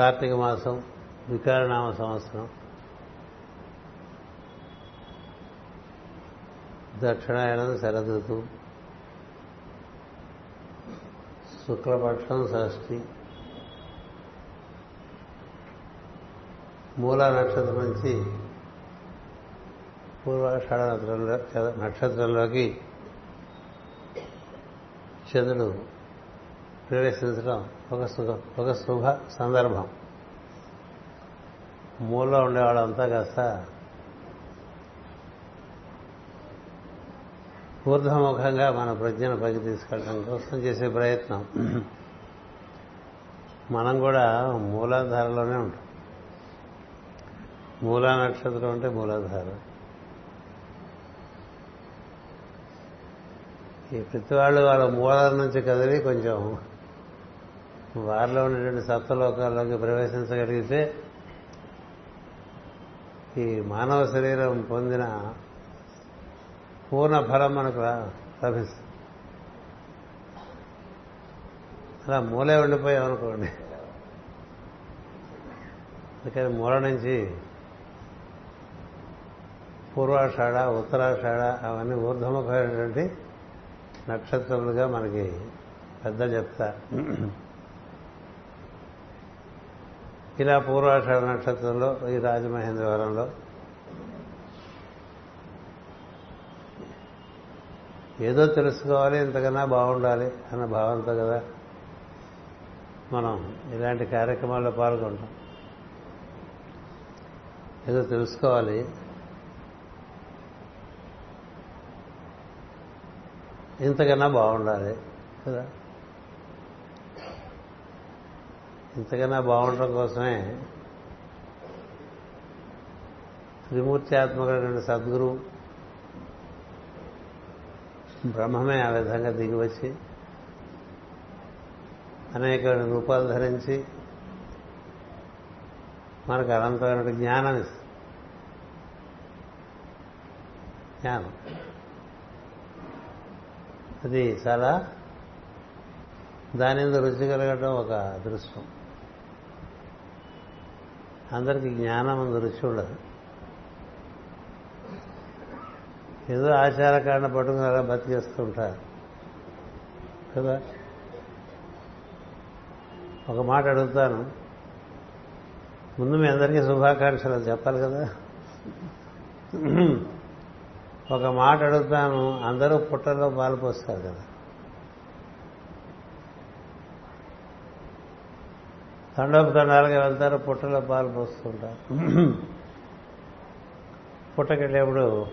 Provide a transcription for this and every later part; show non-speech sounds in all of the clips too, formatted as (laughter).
కార్తీక మాసం వికారనామ సంవత్సరం దక్షిణాయనం శరదృతు శుక్లపక్షం షష్ఠి మూలా నక్షత్రం నుంచి పూర్వాషాఢ నక్షత్రంలో నక్షత్రంలోకి చంద్రుడు ప్రవేశించడం ఒక సుఖ ఒక శుభ సందర్భం. మూలలో ఉండేవాళ్ళంతా కాస్త ఊర్ధముఖంగా మన ప్రజ్ఞను పైకి తీసుకెళ్ళడం కోసం చేసే ప్రయత్నం. మనం కూడా మూలాధారలోనే ఉంటాం. మూలా నక్షత్రం అంటే మూలాధార. ఈ ప్రతి వాళ్ళు వాళ్ళ మూలాల నుంచి కదిలి కొంచెం వారిలో ఉన్నటువంటి సత్వలోకాల్లోకి ప్రవేశించగలిగితే ఈ మానవ శరీరం పొందిన పూర్ణ ఫలం మనకు లభిస్తుంది. అలా మూలే ఉండిపోయామనుకోండి అందుకని మూల నుంచి పూర్వాషాఢ ఉత్తరాషాఢ అవన్నీ ఊర్ధముఖమైనటువంటి నక్షత్రములుగా మనకి పెద్దలు చెప్తారు. ఇలా పూర్వాషాఢ నక్షత్రంలో ఈ రాజమహేంద్రవరంలో. ఏదో తెలుసుకోవాలి ఇంతకన్నా బాగుండాలి అన్న భావంతో కదా మనం ఇలాంటి కార్యక్రమాల్లో పాల్గొంటాం. ఏదో తెలుసుకోవాలి. ఇంతకన్నా బాగుండాలి కదా. ఇంతకన్నా బాగుండటం కోసమే త్రిమూర్త్యాత్మకమైనటువంటి సద్గురు బ్రహ్మమే ఆ విధంగా దిగివచ్చి అనేక రూపాలు ధరించి మనకు అనంతమైన జ్ఞానం ఇస్తుంది. జ్ఞానం. అది చాలా దాని మీద రుచి కలగడం ఒక అదృష్టం. అందరికీ జ్ఞానం అందు రుచి ఉండదు. ఏదో ఆచార కారణ పట్టుకుని అలా బతికేస్తూ ఉంటారు. కదా? ఒక మాట అడుగుతాను. ముందు మీ అందరికీ శుభాకాంక్షలు చెప్పాలి కదా? ఒక మాట అడుగుతాను అందరూ పుట్టలో పాలు పోస్తారు కదా? తండపు తండాలుగా వెళ్తారు పుట్టలో పాలు పోస్తుంటారు. పుట్టకెళ్ళేప్పుడు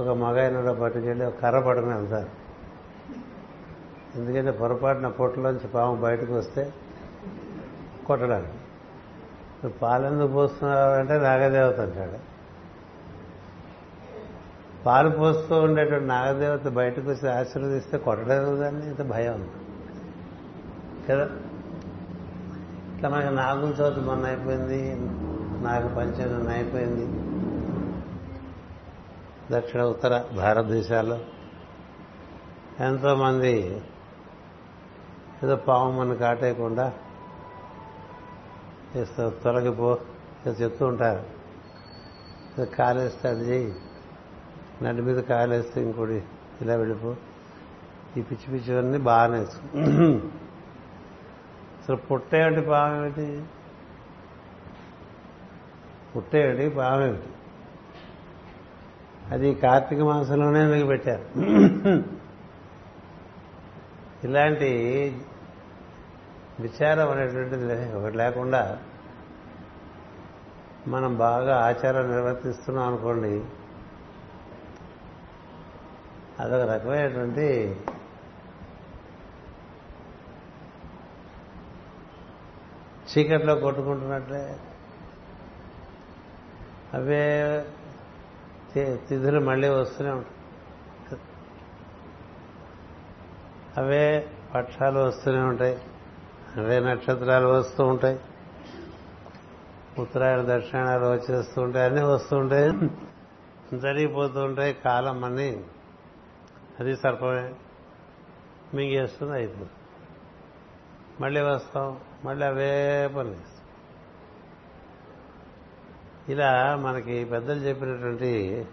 ఒక మగాయన పట్టుకెళ్ళి ఒక కర్ర పట్టుకుని వెళ్తారు. ఎందుకంటే పొరపాటున పుట్టలోంచి పాము బయటకు వస్తే కొట్టడానికి. పాలెందుకు పోస్తున్నారు అంటే నాగదేవత అంటాడు. పాలు పోస్తూ ఉండేటువంటి నాగదేవత బయటకు వచ్చి ఆశీర్వదిస్తే కొట్టడం దాన్ని? ఇంత భయం. కదా? మనకి నాగుల చోటు మొన్న అయిపోయింది నాకు పంచమి అయిపోయింది. దక్షిణ ఉత్తర భారతదేశాల్లో ఎంతోమంది ఏదో పాము మన కాటేయకుండా తొలగిపో చెప్తూ ఉంటారు. కాలేస్తే అది చేయి నడి మీద కాలేస్తే ఇంకోటి ఇలా వెళ్ళిపో. ఈ పిచ్చి పిచ్చివన్నీ బాగానే అసలు పుట్టేటి పాము ఏమిటి? పుట్టేటి పాము ఏమిటి? అది కార్తీక మాసంలోనే మీకు పెట్టారు. ఇలాంటి విచారం అనేటువంటిది ఒకటి లేకుండా మనం బాగా ఆచారం నిర్వర్తిస్తున్నాం అనుకోండి అదొక రకమైనటువంటి చీకట్లో కొట్టుకుంటున్నట్లే. అవే తిథులు మళ్ళీ వస్తూనే ఉంటాయి. అవే పక్షాలు వస్తూనే ఉంటాయి. అవే నక్షత్రాలు వస్తూ ఉంటాయి. ఉత్తరాయణ దక్షిణాలు వచ్చేస్తూ ఉంటాయి. అన్నీ వస్తూ ఉంటాయి. జరిగిపోతూ ఉంటాయి. కాలం అన్నీ. అది సర్పమే. మింగేస్తుంది అయిపోతుంది. మళ్ళీ వస్తాం మళ్ళీ అవే పని ఇలా మనకి పెద్దలు చెప్పినటువంటి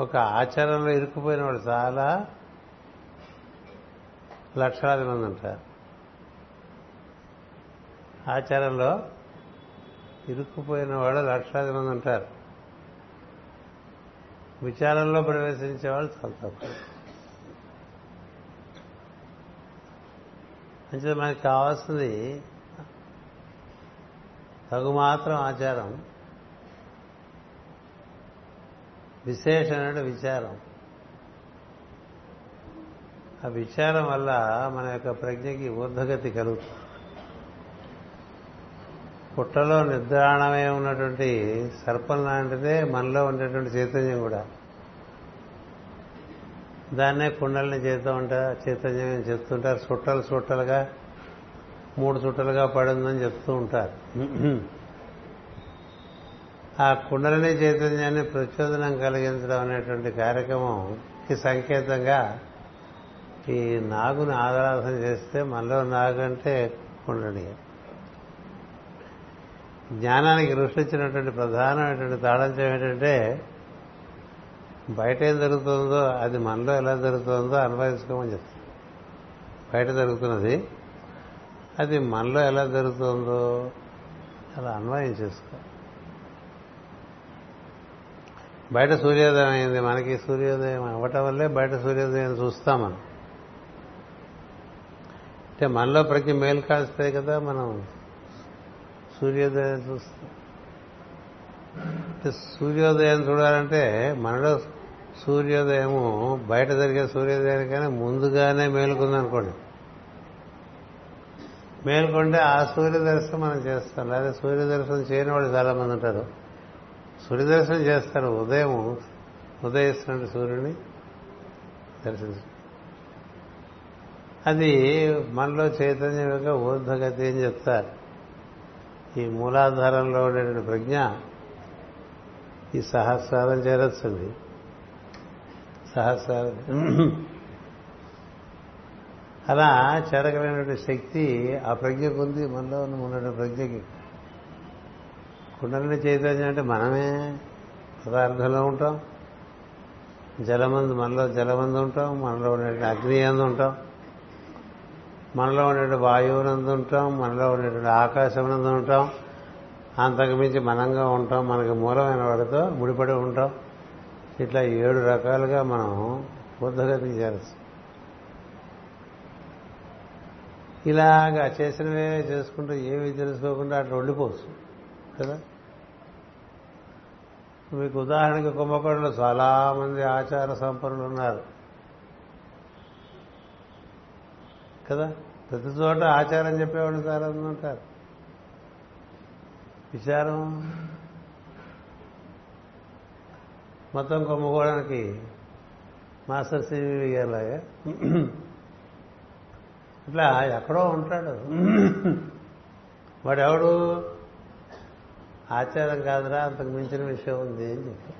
ఒక ఆచారంలో ఇరుక్కుపోయిన వాళ్ళు చాలా లక్షలాది మంది ఉంటారు. ఆచారంలో ఇరుక్కుపోయిన వాళ్ళు లక్షలాది మంది ఉంటారు. విచారంలో ప్రవేశించే వాళ్ళు చాలా తక్కువ. అంటే మనకి కావాల్సింది తగు మాత్రం ఆచారం విశేషమైన విచారం. ఆ విచారం వల్ల మన యొక్క ప్రజ్ఞకి ఊర్ధగతి కలుగుతుంది. పుట్టలో నిద్రాణమే ఉన్నటువంటి సర్పం లాంటిదే మనలో ఉండేటువంటి చైతన్యం కూడా. దాన్నే కుండల్ని చేస్తూ ఉంటారు చైతన్యం చెప్తుంటారు చుట్టలు చుట్టలుగా మూడు చుట్టలుగా పడిందని చెప్తూ ఉంటారు. ఆ కుండలిని చైతన్యాన్ని ప్రచోదనం కలిగించడం అనేటువంటి కార్యక్రమంకి సంకేతంగా ఈ నాగుని ఆరాధన చేస్తే మనలో నాగు అంటే కుండలి జ్ఞానానికి ఇచ్చినటువంటి ప్రధానమైనటువంటి తాళంచం ఏంటంటే బయట ఏం జరుగుతుందో అది మనలో ఎలా జరుగుతుందో అనుభవించుకోమని చెప్తాం. బయట జరుగుతున్నది అది మనలో ఎలా జరుగుతుందో అలా అన్వయం చేసుకో. బయట సూర్యోదయం అయింది మనకి సూర్యోదయం అవ్వటం వల్లే బయట సూర్యోదయం చూస్తాం మనం. అంటే మనలో ప్రతి మేలు కాస్తే కదా మనం సూర్యోదయం చూస్తాం. అంటే సూర్యోదయం చూడాలంటే మనలో సూర్యోదయము బయట జరిగే సూర్యోదయానికైనా ముందుగానే మేలుకుందనుకోండి. మేలుకుంటే ఆ సూర్య దర్శనం మనం చేస్తాం. లేదా సూర్య దర్శనం చేయని వాళ్ళు చాలా మంది ఉంటారు. సూర్య దర్శనం చేస్తారు. ఉదయం ఉదయిస్తున్న సూర్యుని దర్శించ. అది మనలో చైతన్యం యొక్క ఊర్ధగతి అని చెప్తారు. ఈ మూలాధారంలో ఉండేటువంటి ప్రజ్ఞ ఈ సహస్రారం చేరొచ్చింది సహస్రారం అలా చేరగలిగినటువంటి శక్తి ఆ ప్రజ్ఞకు ఉంది మనలో ఉన్నటువంటి ప్రజ్ఞకి. కుండలిని చైతన్యం అంటే మనమే పదార్థంలో ఉంటాం. జలమందు మనలో జలమందు ఉంటాం మనలో ఉండేటువంటి అగ్ని అందు ఉంటాం. మనలో ఉండేటువంటి వాయువునందు ఉంటాం మనలో ఉండేటువంటి ఆకాశమునందు ఉంటాం. అంతకుమించి మనంగా ఉంటాం మనకి మూలమైన వాడితో ముడిపడి ఉంటాం. ఇట్లా ఏడు రకాలుగా మనం బుద్ధగతికి చేరచ్చు ఇలాగా చేసినవే చేసుకుంటూ ఏమీ తెలుసుకోకుండా అట్లా ఉండిపోవచ్చు కదా? మీకు ఉదాహరణకి కుంభకోణంలో చాలా మంది ఆచార సంపన్నులు ఉన్నారు కదా? ప్రతి చోట ఆచారం చెప్పేవాళ్ళు చాలా మంది ఉంటారు. విచారం మొత్తం కొమ్ముకోవడానికి మాస్టర్ సివి గారిలాగా ఇట్లా ఎక్కడో ఉంటాడు. వాడెవడు? ఆచారం కాదురా అంతకు మించిన విషయం ఉంది అని చెప్పారు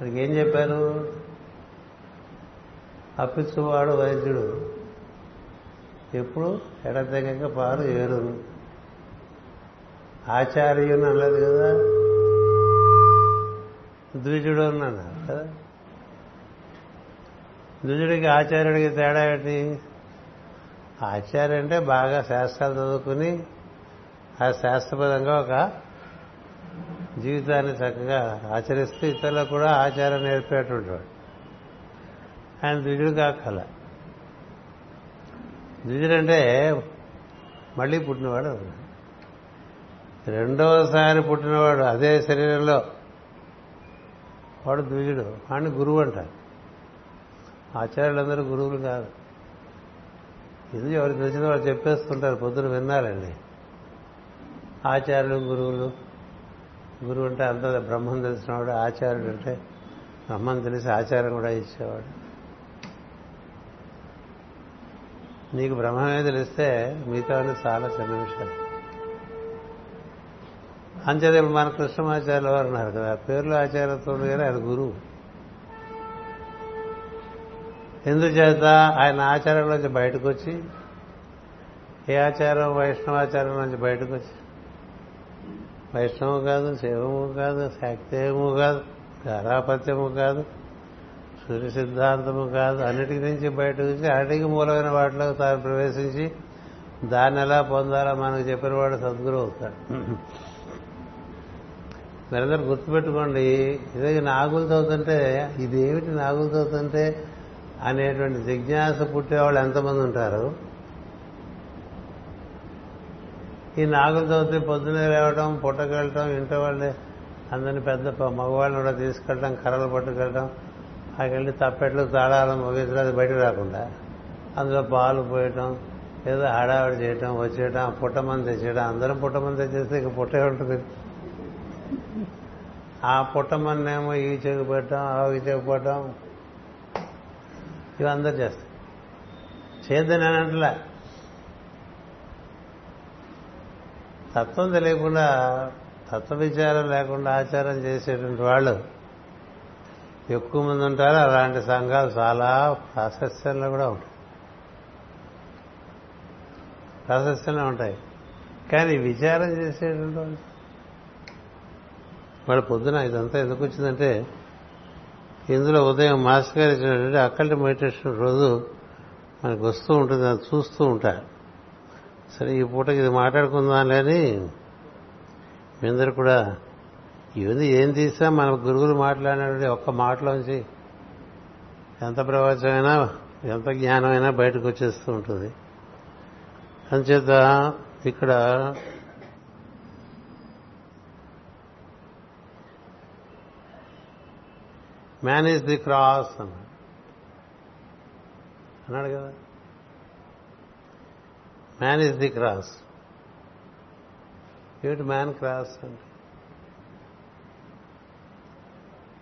మనకి ఏం చెప్పారు? అప్పించువాడు వైద్యుడు. ఎప్పుడు? ఎడతెగక పారు ఏరును. ఆచార్యుని అనలేదు కదా. ద్విజుడు అన్నాడు కదా? ద్విజుడికి ఆచార్యుడికి తేడా ఏంటి? ఆచార్య అంటే బాగా శాస్త్రాలు చదువుకుని ఆ శాస్త్రపరంగా ఒక జీవితాన్ని చక్కగా ఆచరిస్తూ ఇతరులకు కూడా ఆచారం నేర్పేటువంటి వాడు. ఆయన ద్విజుడు కాకల ద్విజుడంటే మళ్ళీ పుట్టినవాడు. రెండవసారి పుట్టినవాడు అదే శరీరంలో. వాడు ద్విజుడు వాడిని గురువు అంటారు. ఆచార్యులందరూ గురువులు కాదు. ఇది ఎవరికి తెలిసిన వాళ్ళు చెప్పేస్తుంటారు? పొద్దున విన్నారండి. ఆచార్యులు గురువులు. గురువు అంటే అంత బ్రహ్మం తెలిసినవాడు ఆచార్యుడు అంటే బ్రహ్మం తెలిసి ఆచారం కూడా ఇచ్చేవాడు. నీకు బ్రహ్మమే తెలిస్తే మిగతా చాలా చిన్న విషయాలు. అంచేది మన కృష్ణమాచార్యుల వారు ఉన్నారు కదా. పేర్లు ఆచార్యత్వం కానీ ఆయన గురువు. ఎందుచేత ఆయన ఆచారంలోంచి బయటకు వచ్చి ఏ ఆచారం వైష్ణవాచారం నుంచి బయటకు వచ్చి వైష్ణవం కాదు శివము కాదు శాక్తేయము కాదు ధారాపత్యము కాదు సూర్య సిద్ధాంతము కాదు అన్నిటి నుంచి బయటకు వచ్చి అన్నిటికి మూలమైన వాటిలో తాను ప్రవేశించి దాన్ని ఎలా పొందాలో మనకు చెప్పిన వాడు సద్గురు అవుతాడు. మీరందరూ గుర్తుపెట్టుకోండి. ఇదే నాగులు చదువుతుంటే ఇదేమిటి నాగులు చదువుతుంటే అనేటువంటి జిజ్ఞాస పుట్టేవాళ్ళు ఎంతమంది ఉంటారు? ఈ నాగులు చదివితే పొద్దున్నే లేవడం పుట్టకెళ్ళటం ఇంట్లో వాళ్ళే అందరిని పెద్ద మగవాళ్ళని కూడా తీసుకెళ్ళడం కర్రలు పట్టుకెళ్ళడం అక్కడికి తప్పెట్లు తాళాలు మోగించడం బయట రాకుండా అందులో పాలు పోయటం ఏదో హడావిడి చేయటం వచ్చేయటం పుట్టమని తెచ్చేయడం అందరం పుట్టమంది తెచ్చేస్తే ఇక పుట్టే ఉంటుంది. ఆ పుట్టమన్నేమో ఈ చెవి పెట్టడం ఆ చెవి చెగు ఇవి అందరు చేస్తారు. చేద్దని అన్నట్లే తత్వం తెలియకుండా తత్వ విచారం లేకుండా ఆచారం చేసేటువంటి వాళ్ళు ఎక్కువ మంది ఉంటారు. అలాంటి సంఘాలు చాలా ప్రాశస్యంలో కూడా ఉంటాయి. ప్రాశస్యంలో ఉంటాయి. కానీ విచారం చేసేటువంటి వాళ్ళు పొద్దున ఇదంతా ఎందుకు వచ్చిందంటే ఇందులో ఉదయం మాస్టర్ గారు ఇచ్చినటువంటి అక్కల్ట్ మెడిటేషన్ రోజు మనకు వస్తూ ఉంటుంది అది చూస్తూ ఉంటారు. సరే ఈ పూటకి ఇది మాట్లాడుకుందాం లేని మీ కూడా ఇవన్నీ ఏం తీసా మన గురువులు మాట్లాడినటువంటి ఒక్క మాటలోంచి ఎంత ప్రవచమైనా ఎంత జ్ఞానమైనా బయటకు వచ్చేస్తూ ఉంటుంది. అంచేత ఇక్కడ మ్యాన్ ఈజ్ ది క్రాస్ అన్నాడు. అన్నాడు కదా. మ్యాన్ ఈజ్ ది క్రాస్ ఏమిటి మ్యాన్ క్రాస్ అంటే?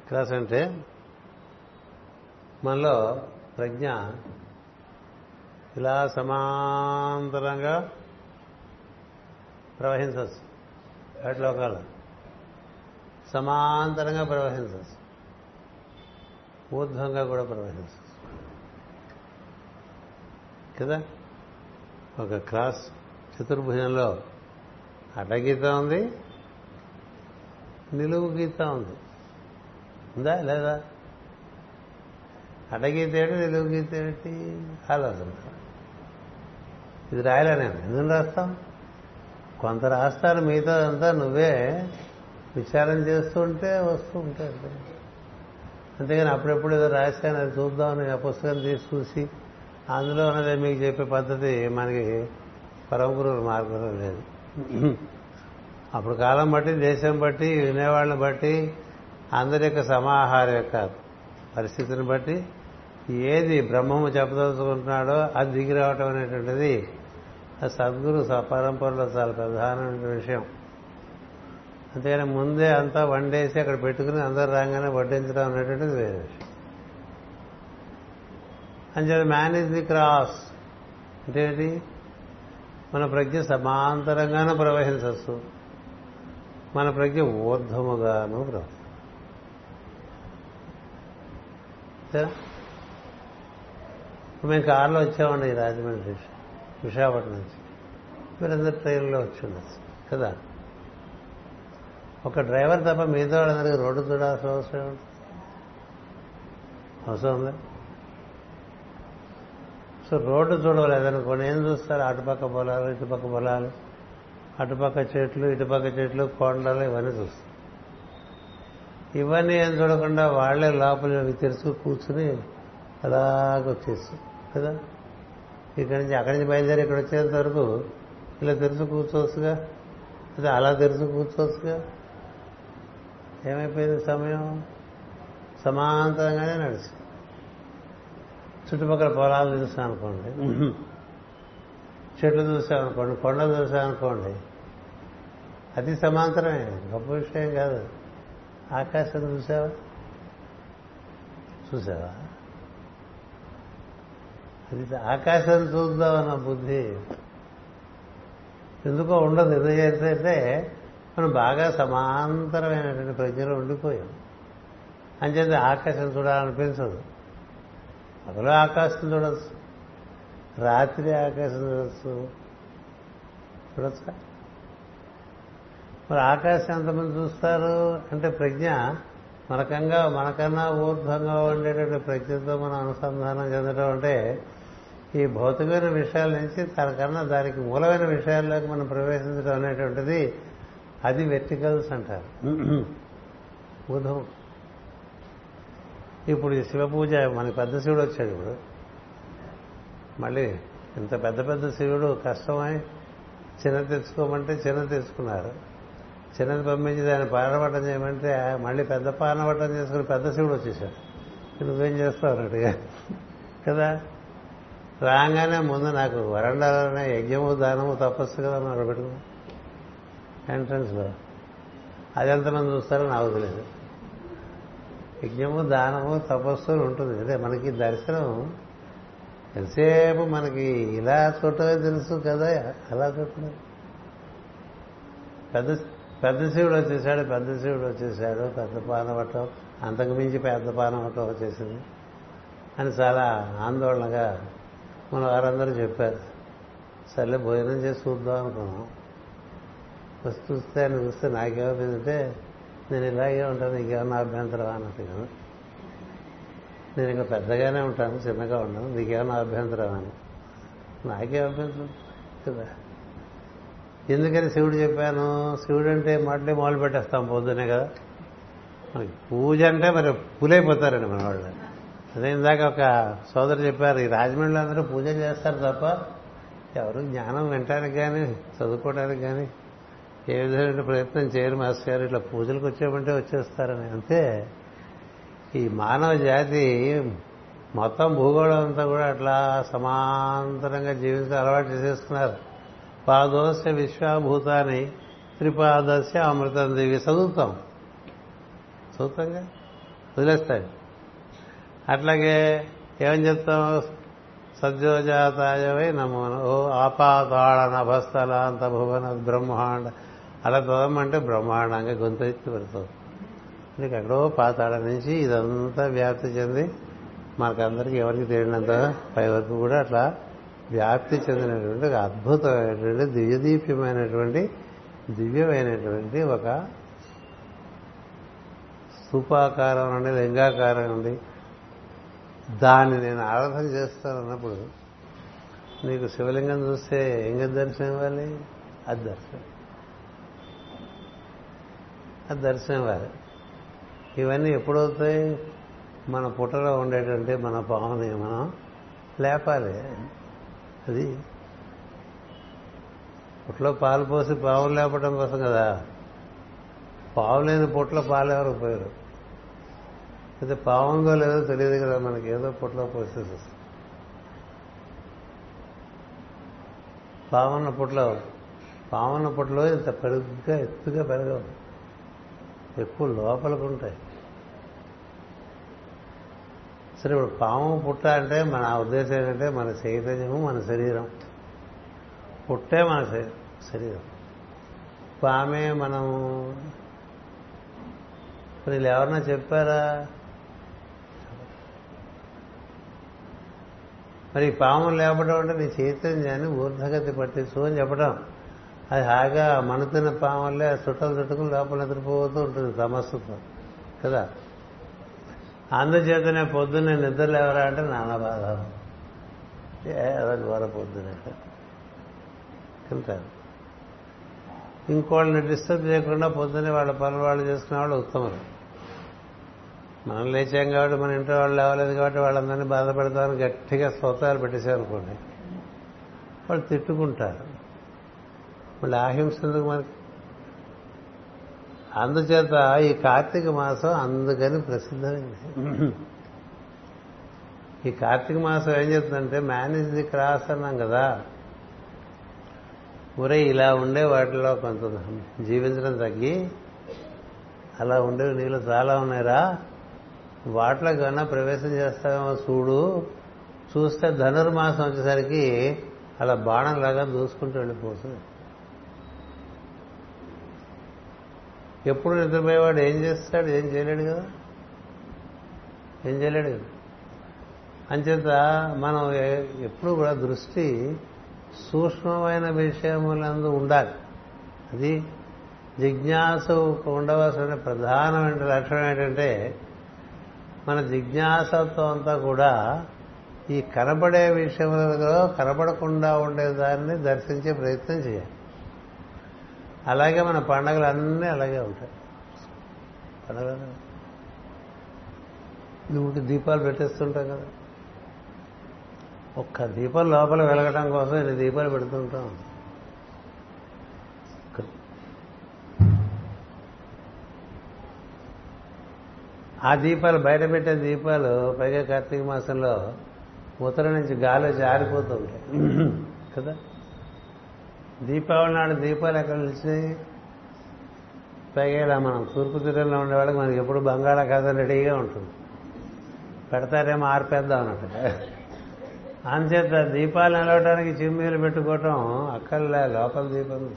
క్రాస్ అంటే మనలో ప్రజ్ఞ ఇలా సమాంతరంగా ప్రవహించవచ్చు. వాటి లోకాలు. సమాంతరంగా ప్రవహించవచ్చు. ఊర్ధ్వంగా కూడా ప్రవహిస్తుంది కదా? ఒక క్రాస్ చతుర్భుజంలో అడ్డగీత ఉంది నిలువు గీత ఉంది. ఉందా లేదా? అడ్డగీత ఏంటి నిలువు గీత ఏంటి ఆలోచన. ఇది రాయలే నేను. ఎందుకు రాస్తాం? కొంత రాస్తారు మిగతా అంతా నువ్వే విచారం చేస్తూ ఉంటే వస్తూ ఉంటాయి. అంతేగాని అప్పుడెప్పుడు ఏదో రాశాను అది చూద్దామని ఆ పుస్తకం తీసి చూసి అందులో ఉన్నదే మీకు చెప్పే పద్ధతి మనకి పరమ గురువుల మార్గంలో లేదు. అప్పుడు కాలం బట్టి దేశం బట్టి వినేవాళ్ళని బట్టి అందరి యొక్క సమాహారం యొక్క పరిస్థితిని బట్టి ఏది బ్రహ్మము చెప్పదలుచుకుంటున్నాడో అది దిగి రావటం అనేటువంటిది సద్గురు పరంపరలో చాలా ప్రధానమైన విషయం. అంతేగాని ముందే అంతా వండేసి అక్కడ పెట్టుకుని అందరు రాగానే వడ్డించడం అనేటువంటిది వేరే విషయం. అంచేత మేనేజ్ ది క్రాస్. అంటే ఏంటి? మన ప్రజ్ఞ సమాంతరంగానూ ప్రవహించవచ్చు. మన ప్రజ్ఞ ఊర్ధముగాను ప్రవహించ మేము కారులో వచ్చామండి ఈ రాజమండ్రి విశాఖపట్నం నుంచి. మీరందరూ ట్రైన్లో వచ్చి ఉండొచ్చు. కదా? ఒక డ్రైవర్ తప్ప మిగతా వాళ్ళందరికీ రోడ్డు చూడాల్సిన అవసరం ఏమిటి? అవసరం ఉందా? సో రోడ్డు చూడలేదనుకోండి ఏం చూస్తారు? అటుపక్క పొలాలు ఇటుపక్క పొలాలు అటుపక్క చెట్లు ఇటుపక్క చెట్లు కొండలు ఇవన్నీ చూస్తారు. ఇవన్నీ ఏం చూడకుండా వాళ్ళే లోపల తెరుచు కూర్చుని అలాగొచ్చేసి కదా? ఇక్కడి నుంచి అక్కడి నుంచి బయలుదేరి ఇక్కడ వచ్చేంత వరకు ఇలా తెరుచు కూర్చోవచ్చుగా? అలా తెరుచు కూర్చోవచ్చుగా? ఏమైపోయింది సమయం? సమాంతరంగానే నడిచి చుట్టుపక్కల పొలాలు చూసాం అనుకోండి చెట్లు చూసామనుకోండి కొండలు చూసామనుకోండి అది సమాంతరమే గొప్ప విషయం కాదు. ఆకాశం చూసావా చూసావా అది ఆకాశం చూద్దామన్న బుద్ధి ఎందుకో ఉండదు. ఎందుకు చేస్తే మనం బాగా సమాంతరమైనటువంటి ప్రజ్ఞలో ఉండిపోయాం. అంచేది ఆకాశం చూడాలనిపించదు. పగలు ఆకాశం చూడొచ్చు. రాత్రి ఆకాశం చూడొచ్చు. చూడొచ్చా? మరి ఆకాశం ఎంతమంది చూస్తారు? అంటే ప్రజ్ఞ మనకంగా మనకన్నా ఊర్ధ్వంగా ఉండేటువంటి ప్రజ్ఞతో మనం అనుసంధానం చెందడం అంటే ఈ భౌతికమైన విషయాల నుంచి తనకన్నా దానికి మూలమైన విషయాల్లోకి మనం ప్రవేశించడం అనేటువంటిది అది వెర్టికల్స్ అంటారు. ఊర్ధం ఇప్పుడు ఈ శివ పూజ మన పెద్ద శివుడు వచ్చాడు ఇప్పుడు. మళ్ళీ ఇంత పెద్ద పెద్ద శివుడు కష్టమై చిన్న తెచ్చుకోమంటే చిన్న తెచ్చుకున్నారు. చిన్నది పంపించి దాన్ని పానవటం చేయమంటే మళ్ళీ పెద్ద పానవటం చేసుకుని పెద్ద శివుడు వచ్చేసాడు. నువ్వేం చేస్తావు అన్నట్టుగా. కదా? రాగానే ముందు నాకు వరండాలోనే యజ్ఞము దానము తపస్సు కదా మనం ఎంట్రన్స్లో అది ఎంతమంది చూస్తారో నాకు తెలియదు. యజ్ఞము దానము తపస్సు ఉంటుంది. అదే మనకి దర్శనం. ఎంతసేపు మనకి ఇలా చూడటమే తెలుసు కదా అలా చూడటమే. పెద్ద పెద్ద శివుడు వచ్చేసాడు పెద్ద శివుడు వచ్చేసాడు పెద్ద పానవటం అంతకు మించి పెద్ద పానవటం వచ్చేసింది అని చాలా ఆందోళనగా మన వారందరూ చెప్పారు. సర్లే భోజనం చేసి చూద్దాం అనుకున్నాం. వస్తు చూస్తే ఆయన చూస్తే నాకేమైందంటే నేను ఇలాగే ఉంటాను ఇంకేమన్నా అభ్యంతరం అన్నట్టుగా నేను ఇంకా పెద్దగానే ఉంటాను చిన్నగా ఉండను నీకేమన్నా అభ్యంతరం అని. నాకే అభ్యంతరం కదా. ఎందుకని శివుడు చెప్పాను శివుడు అంటే మాటలే మొదలు పెట్టేస్తాం పొద్దునే కదా. మనకి పూజ అంటే మరి పూలైపోతారండి మన వాళ్ళు. అదే ఇందాక ఒక సోదరు చెప్పారు ఈ రాజమండ్రిలో అందరూ పూజ చేస్తారు తప్ప ఎవరు జ్ఞానం వినటానికి కానీ చదువుకోవడానికి కానీ ఏ విధమైన ప్రయత్నం చేయరు మాస్టర్ గారు. ఇట్లా పూజలకు వచ్చామంటే వచ్చేస్తారని. అంతే ఈ మానవ జాతి మొత్తం భూగోళం అంతా కూడా అట్లా సమాంతరంగా జీవించడం అలవాటు చేసేసుకున్నారు. పాదోశ విశ్వభూతాన్ని త్రిపాదశ అమృతం దేవి చదువుతాం. చదువుతాంగా? వదిలేస్తాయి. అట్లాగే ఏమని చెప్తాం? సద్యోజాతాయవై నమో ఓ ఆపాతాళ నభస్థలాంత భువన బ్రహ్మాండ అలా చదవమంటే బ్రహ్మాండంగా గొంతు ఎత్తి పెడతాం నీకు ఎక్కడో పాతాళ నుంచి ఇదంతా వ్యాప్తి చెంది మనకందరికీ ఎవరికి తెలియనంత పై వరకు కూడా అట్లా వ్యాప్తి చెందినటువంటి ఒక అద్భుతమైనటువంటి దివ్యదీప్యమైనటువంటి దివ్యమైనటువంటి ఒక స్థూపాకారం అండి లింగాకారం అండి దాన్ని నేను ఆరాధన చేస్తాను అన్నప్పుడు నీకు శివలింగం చూస్తే ఏం దర్శనం ఇవ్వాలి? అది దర్శనం. అది దర్శనం వారు. ఇవన్నీ ఎప్పుడవుతాయి? మన పుట్టలో ఉండేటువంటి మన పాముని మనం లేపాలి. అది పుట్టలో పాలు పోసి పావులు లేపడం కోసం కదా. పావు లేని పుట్టలో పాలు ఎవరు పోయారు. అయితే పావుందో లేదో తెలియదు కదా మనకి ఏదో పుట్టలో పోసేసి. పావున్న పుట్టలో పావున్న పుట్టలో ఇంత పెరుగుగా ఎత్తుగా పెరగవు. ఎక్కువ లోపలికి ఉంటాయి సరే ఇప్పుడు పాము పుట్ట అంటే మన ఉద్దేశం ఏంటంటే మన చైతన్యము మన శరీరం. పుట్టే మన శరీరం. పామే మనము వీళ్ళు ఎవరన్నా చెప్పారా? మరి పాములు లేపడం అంటే నీ చైతన్యాన్ని ఊర్ధగతి పట్టించు అని చెప్పడం అది హాగా మనుతున్న పాములే చుట్టలు చుట్టుకుని లోపల నిద్రపోతూ ఉంటుంది సమస్యతో కదా? అందుచేతనే పొద్దున్నే నిద్రలు ఎవరా అంటే నాన్న బాధ. ఏదో ఘోర పొద్దునే తింటారు. ఇంకోళ్ళని డిస్టర్బ్ చేయకుండా పొద్దున్నే వాళ్ళ పనులు వాళ్ళు చేసుకునే వాళ్ళు ఉత్తములు. మనం లేచాం కాబట్టి మన ఇంట్లో వాళ్ళు లేవలేదు కాబట్టి వాళ్ళందరినీ బాధపడతామని గట్టిగా స్తోత్రాలు పెట్టేశారనుకోండి. వాళ్ళు తిట్టుకుంటారు. మళ్ళీ అహింస ఎందుకు మనకి. అందుచేత ఈ కార్తీక మాసం అందుకని ప్రసిద్ధమైంది. ఈ కార్తీక మాసం ఏం చెప్తుందంటే మేనేజ్ ది క్రాస్ అన్నాం కదా. ఊరే ఇలా ఉండే వాటిలో కొంత జీవించడం తగ్గి అలా ఉండేవి నీళ్ళు చాలా ఉన్నాయిరా. వాటిలో కన్నా ప్రవేశం చేస్తామో చూడు. చూస్తే ధనుర్మాసం వచ్చేసరికి అలా బాణంలాగా దూసుకుంటూ వెళ్ళిపోతుంది. ఎప్పుడు నిద్రపోయేవాడు ఏం చేస్తాడు? ఏం చేయలేడు కదా? ఏం చేయలేడు కదా? అంచేత మనం ఎప్పుడు కూడా దృష్టి సూక్ష్మమైన విషయములందు ఉండాలి. అది జిజ్ఞాస ఉండవలసిన ప్రధానమైన లక్షణం ఏంటంటే మన జిజ్ఞాసత్వం అంతా కూడా ఈ కనబడే విషయంలో కనబడకుండా ఉండేదాన్ని దర్శించే ప్రయత్నం చేయాలి. అలాగే మన పండగలన్నీ అలాగే ఉంటాయి. పండగలు. నువ్వు దీపాలు పెట్టేస్తుంటాం కదా. ఒక్క దీపం లోపల వెలగటం కోసం ఇన్ని దీపాలు పెడుతుంటాం. ఆ దీపాలు బయట పెట్టే దీపాలు పైగా కార్తీక మాసంలో ఉత్తర నుంచి గాలి జారిపోతూ ఉంటాయి. కదా? దీపావళి నాడు దీపాలు ఎక్కడ నిలిచినాయి? పైగా ఇలా మనం తూర్పు తీరంలో ఉండేవాళ్ళకి మనకి ఎప్పుడు బంగాళాఖాతం రెడీగా ఉంటుంది. పెడతారేమో ఆర్పేద్దాం అన్నట్టు. అంచేత దీపాలు నిలవడానికి చిమ్మీలు పెట్టుకోవటం అక్కర్లే లోపల దీపం.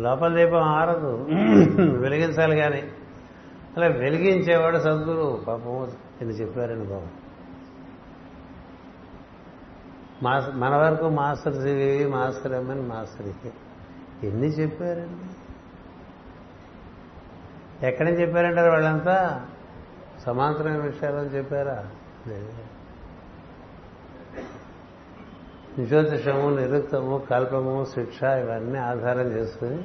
లోపల దీపం ఆరదు. వెలిగించాలి కానీ. అలా వెలిగించేవాడు సద్గురు. పాపం ఎన్ని చెప్పారని బాబు మన వరకు మాస్టర్ సివి మాస్టర్ ఎమ్మని మాస్టర్ ఎన్ని చెప్పారండి? ఎక్కడ చెప్పారంటారు వాళ్ళంతా? సమాంతరమైన విషయాలని చెప్పారా? లేదు. నిరుక్తము కల్పము శిక్ష ఇవన్నీ ఆధారం చేసుకుని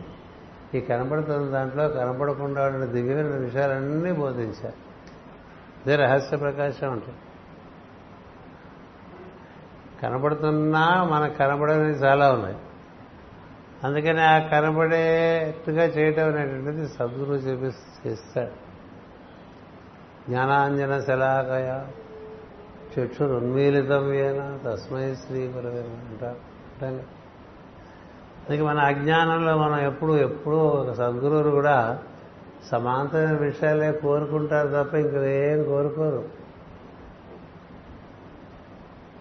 ఈ కనపడుతున్న దాంట్లో కనపడకుండా ఉండే దివ్యమైన విషయాలన్నీ బోధించారు. ఇదే రహస్య ప్రకాశం ఉంటుంది కనపడుతున్నా మనకు కనపడేవి చాలా ఉన్నాయి. అందుకని ఆ కనపడేట్టుగా చేయటం అనేటువంటిది సద్గురు చెప్పి చేస్తాడు. జ్ఞానాంజన శలాకయ చెట్టు ఉన్మీలితం వేనా తస్మై శ్రీ గురవే అంటారు. అందుకే మన అజ్ఞానంలో మనం ఎప్పుడు ఎప్పుడూ ఒక సద్గురువులు కూడా సమాంతమైన విషయాలే కోరుకుంటారు తప్ప ఇంకేం కోరుకోరు.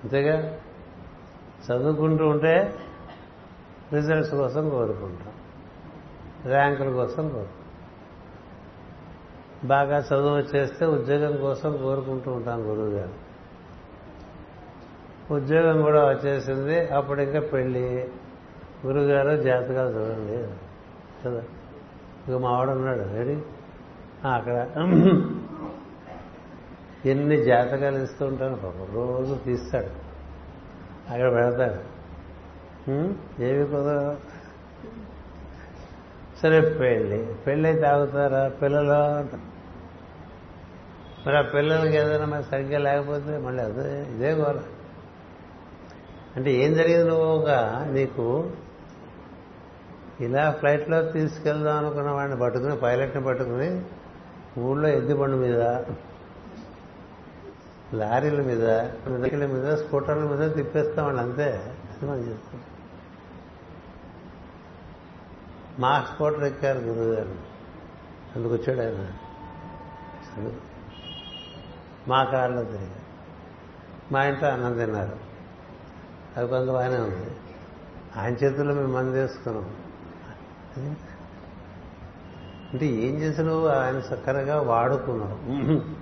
అంతేగా? చదువుకుంటూ ఉంటే రిజల్ట్స్ కోసం కోరుకుంటాం. ర్యాంకుల కోసం కోరుకుంటాం. బాగా చదువు వచ్చేస్తే ఉద్యోగం కోసం కోరుకుంటూ ఉంటాం గురువు గారు ఉద్యోగం కూడా వచ్చేసింది అప్పుడు ఇంకా పెళ్ళి. గురుగారు జాతకాలు చూడండి. కదా? ఇక మావాడు ఉన్నాడు. రెడీ? అక్కడ. ఎన్ని జాతకాలు ఇస్తూ ఉంటాను పాపం రోజు తీస్తాడు. అక్కడ పెడతారు ఏమి కుదరదు సరే పెళ్ళి. పెళ్ళి తాగుతారా? పిల్లలు మరి ఆ పిల్లలకి ఏదైనా మరి సరిగ్గా లేకపోతే మళ్ళీ అదే ఇదే గోల. అంటే ఏం జరిగింది నువ్వుగా నీకు? ఇలా ఫ్లైట్లో తీసుకెళ్దాం అనుకున్న వాడిని పట్టుకుని పైలట్ని పట్టుకుని ఊళ్ళో ఎద్దు బండి మీద లారీల మీద వెహికల్ మీద స్కూటర్ల మీద తిప్పేస్తామండి అంతే. అది మనం చేస్తాం. మా స్కూటర్ ఎక్కారు గురువు గారు. అందుకు వచ్చాడు ఆయన. మా కార్లో తిరిగారు. మా ఇంట్లో అన్నం తిన్నారు. అది కొంత బాగానే ఉంది. ఆయన చేతుల్లో మేము మంది వేసుకున్నాం. అంటే ఏం చేసినావు ఆయన చక్కరగా వాడుకున్నావు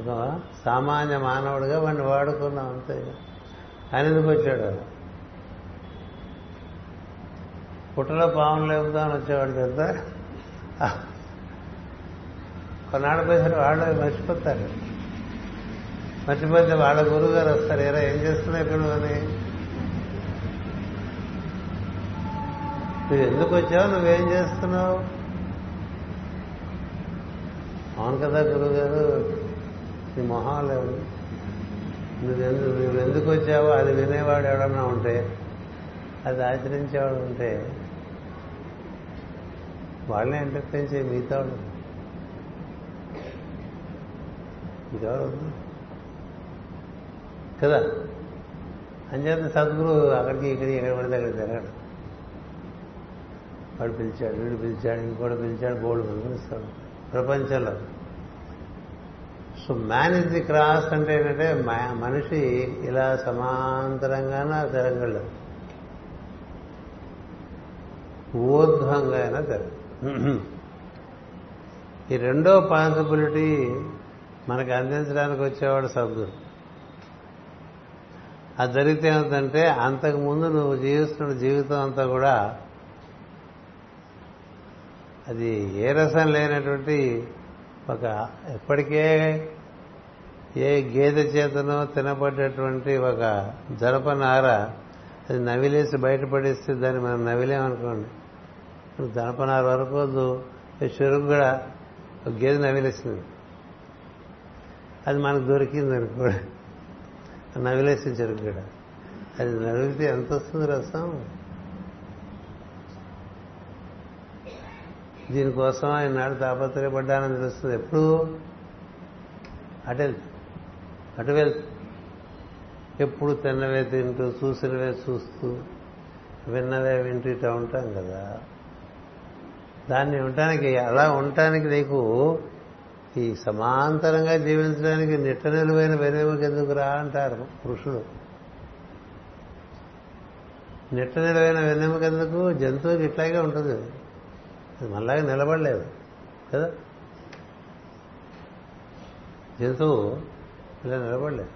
ఒక సామాన్య మానవుడిగా వాడిని వాడుకున్నాం అంతే. ఆయన ఎందుకు వచ్చాడు? పుట్టలో పావును లేపుదామని వచ్చేవాడు కదా కొన్నాళ్ళు పోయేసరి వాళ్ళు మర్చిపోతారు. మర్చిపోతే వాళ్ళ గురువు గారు వస్తారు ఎరా ఏం చేస్తున్నావు ఇక్కడ అని నువ్వు ఎందుకు వచ్చావు? నువ్వేం చేస్తున్నావు? అవును కదా గురువు గారు నీ మొహం లేవు నువ్వెందు నువ్వెందుకు వచ్చావో అది వినేవాడు ఎవడన్నా ఉంటే అది ఆచరించేవాడు ఉంటే వాళ్ళని ఎంటర్టైన్ చేయి మిగతా వాళ్ళు కదా? అంచేత సద్గురు అక్కడికి ఇక్కడికి ఎక్కడ పడితే అక్కడ తిరగడు. వాడు పిలిచాడు వీడు పిలిచాడు ఇంకోటి పిలిచాడు బోర్డు పిలిపిస్తాడు ప్రపంచంలో. So man is the cross అంటే ఏంటంటే మనిషి ఇలా సమాంతరంగాన తిరగలడు ఊర్ధ్వంగా అయినా తిరగ ఈ రెండో పాసిబిలిటీ మనకు అందించడానికి వచ్చేవాడు సద్గురు. అది జరిగితే ఏమిటంటే అంతకు ముందు నువ్వు జీవిస్తున్న జీవితం అంతా కూడా అది ఏ రసం లేనటువంటి ఒక ఎప్పటికే ఏ గేదె చేతనో తినబడ్డటువంటి ఒక జనపనార అది నవిలేసి బయటపడేస్తే దాన్ని మనం నవిలేమనుకోండి. జనపనార వరకు వద్దు చెరుకు కూడా ఒక గేదె నవిలేసింది. అది మనకు దొరికింది అనుకోండి. నవిలేసిన చెరుకు కూడా. అది నవిలితే ఎంత వస్తుంది రసం. దీనికోసం ఆయన నాడు తాపత్రయపడ్డానని తెలుస్తుంది ఎప్పుడు. అటు అటు వెళ్తే ఎప్పుడు తిన్నవే తింటూ చూసినవే చూస్తూ విన్నవే వింటూ ఇట్లా ఉంటాం కదా. దాన్ని ఉండటానికి అలా ఉండటానికి నీకు ఈ సమాంతరంగా జీవించడానికి నిట్ట నిలువైన వెనుమకి ఎందుకు రా అంటారు పురుషుడు. నిట్ట నిలువైన వెన్నెముక ఎందుకు? జంతువుకి ఇట్లాగే ఉంటుంది. అది మళ్ళాగా నిలబడలేదు కదా. జంతువు ఇలా నిలబడలేదు.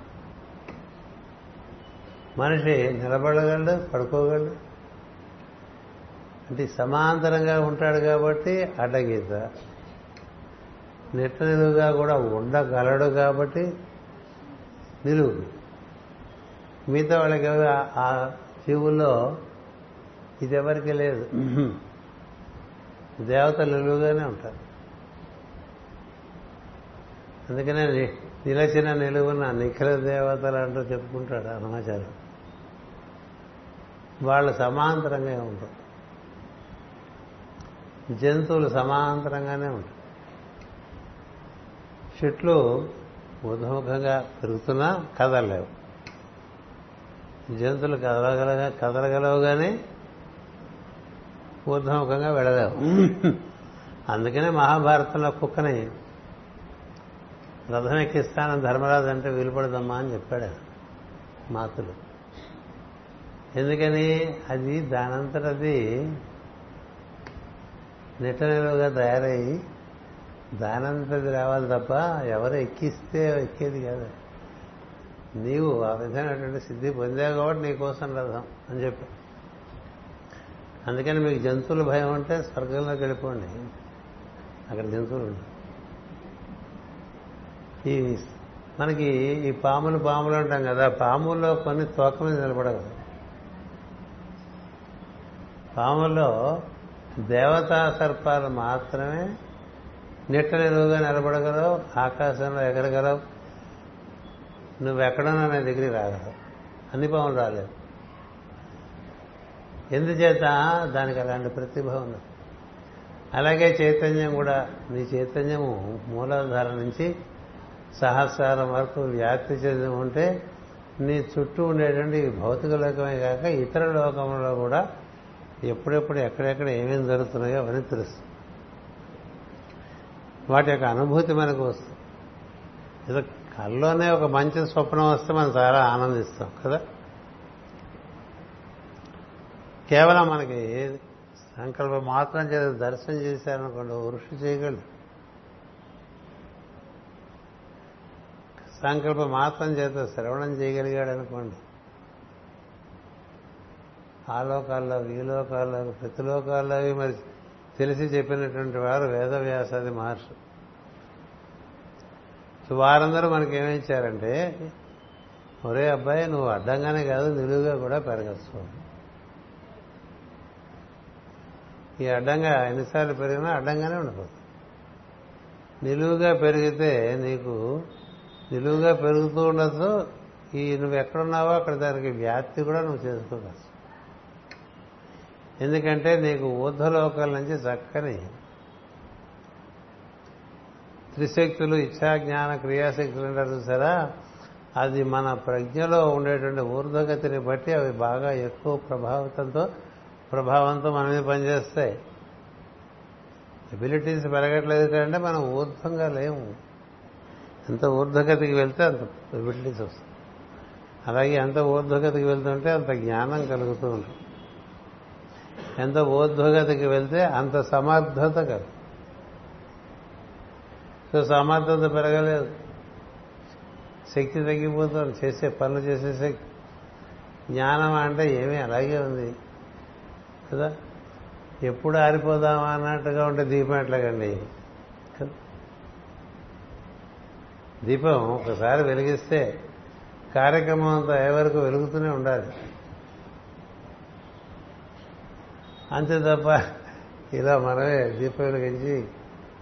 మనిషి నిలబడగలడు పడుకోగలడు. అంటే సమాంతరంగా ఉంటాడు కాబట్టి అడ్డగీత నిట్ట నిలువుగా కూడా ఉండగలడు కాబట్టి నిలువు. మిగతా వాళ్ళకి ఆ జీవుల్లో ఇది ఎవరికి లేదు. దేవతలు నిలువుగానే ఉంటారు. అందుకనే నిలచిన నిలువున నిఖిల దేవతలు అంటూ చెప్పుకుంటాడు హనుమాచార్య వాళ్ళు సమాంతరంగా ఉంటారు. జంతువులు సమాంతరంగానే ఉంటాయి చెట్లు ఊర్ధముఖంగా పెరుగుతున్నా కదలలేవు. జంతువులు కదలగలగా కదలగలవు కానీ ఊర్ధముఖంగా వెళ్ళలేవు అందుకనే మహాభారతంలో కుక్కని రథం ఎక్కిస్తానని ధర్మరాజు అంటే వీలుపడదమ్మా అని చెప్పాడు మాతులు. ఎందుకని? అది దానంతటది నిట్ట తయారయ్యి దానంతది రావాలి తప్ప ఎవరు ఎక్కిస్తే ఎక్కేది కాదు. నీవు ఆ విధమైనటువంటి సిద్ధి పొందావు కాబట్టి నీకోసం రథం అని చెప్పి అందుకని మీకు జంతువుల భయం ఉంటే స్వర్గంలోకి వెళ్ళిపోండి. అక్కడ జంతువులు ఉండవు. ఈ మనకి ఈ పాములు పాములు అంటాం కదా పాముల్లో కొన్ని తోక మీద నిలబడగలవు పాముల్లో దేవతా సర్పాలు మాత్రమే నిట్ట నిలువుగా నిలబడగలవు ఆకాశంలో ఎగరగలవు. నువ్వెక్కడన్నా నా దగ్గరికి రాగలవు. అన్ని పాములు రాలేవు ఎందుచేత? దానికి అలాంటి ప్రతిభ ఉంది. అలాగే చైతన్యం కూడా. నీ చైతన్యము మూలాధార నుంచి సహస్రాల వరకు వ్యాప్తి చెంది ఉంటే నీ చుట్టూ ఉండేటువంటి భౌతిక లోకమే కాక ఇతర లోకంలో కూడా ఎప్పుడెప్పుడు ఎక్కడెక్కడ ఏమేమి జరుగుతున్నాయో అవన్నీ తెలుస్తుంది వాటి యొక్క అనుభూతి మనకు వస్తుంది. ఏదో కల్లోనే ఒక మంచి స్వప్నం వస్తే మనం చాలా ఆనందిస్తాం కదా? కేవలం మనకి సంకల్పం మాత్రం చేత దర్శనం చేశారనుకోండి వృషి చేయగలడు. సంకల్ప మాత్రం చేత శ్రవణం చేయగలిగాడు అనుకోండి ఆ లోకాల్లో ఈ లోకాల్లో ప్రతి లోకాల్లో మరి తెలిసి చెప్పినటువంటి వారు వేదవ్యాసాది మహర్షి సో వారందరూ మనకి ఏమిచ్చారంటే ఒరే అబ్బాయి నువ్వు అడ్డంగానే కాదు నిలువుగా కూడా పెరగచ్చు ఈ అడ్డంగా ఎన్నిసార్లు పెరిగినా అడ్డంగానే ఉండిపోతుంది. నిలువుగా పెరిగితే నీకు నిలువుగా పెరుగుతూ ఉండొచ్చు ఈ నువ్వు ఎక్కడున్నావో అక్కడ దానికి వ్యాప్తి కూడా నువ్వు చేసుకోవచ్చు ఎందుకంటే నీకు ఊర్ధలోకాల నుంచి చక్కని త్రిశక్తులు ఇచ్చా జ్ఞాన క్రియాశక్తులు అంటారు చూసారా? అది మన ప్రజ్ఞలో ఉండేటువంటి ఊర్ధ్వగతిని బట్టి అవి బాగా ఎక్కువ ప్రభావితంతో ప్రభావంతో మన మీద పనిచేస్తాయి. ఎబిలిటీస్ పెరగట్లేదు అంటే మనం ఊర్ధ్వంగా లేము. ఎంత ఊర్ధ్వగతికి వెళ్తే అంత ఎబిలిటీస్ వస్తుంది. అలాగే ఎంత ఊర్ధ్వగతికి వెళ్తుంటే అంత జ్ఞానం కలుగుతూ ఉంటుంది. ఎంత ఊర్ధ్వగతికి వెళ్తే అంత సమర్థత కలుగు సో సమర్థత పెరగలేదు. శక్తి తగ్గిపోతుంది. చేసే పనులు చేసే శక్తి. జ్ఞానం అంటే ఏమీ అలాగే ఉంది. కదా? ఎప్పుడు ఆరిపోదామా అన్నట్టుగా ఉంటే దీపం ఎట్లాగండి కదా? దీపం ఒకసారి వెలిగిస్తే కార్యక్రమం అంతా ఏ వరకు వెలుగుతూనే ఉండాలి. అంతే తప్ప ఇలా మనమే దీపం వెలిగించి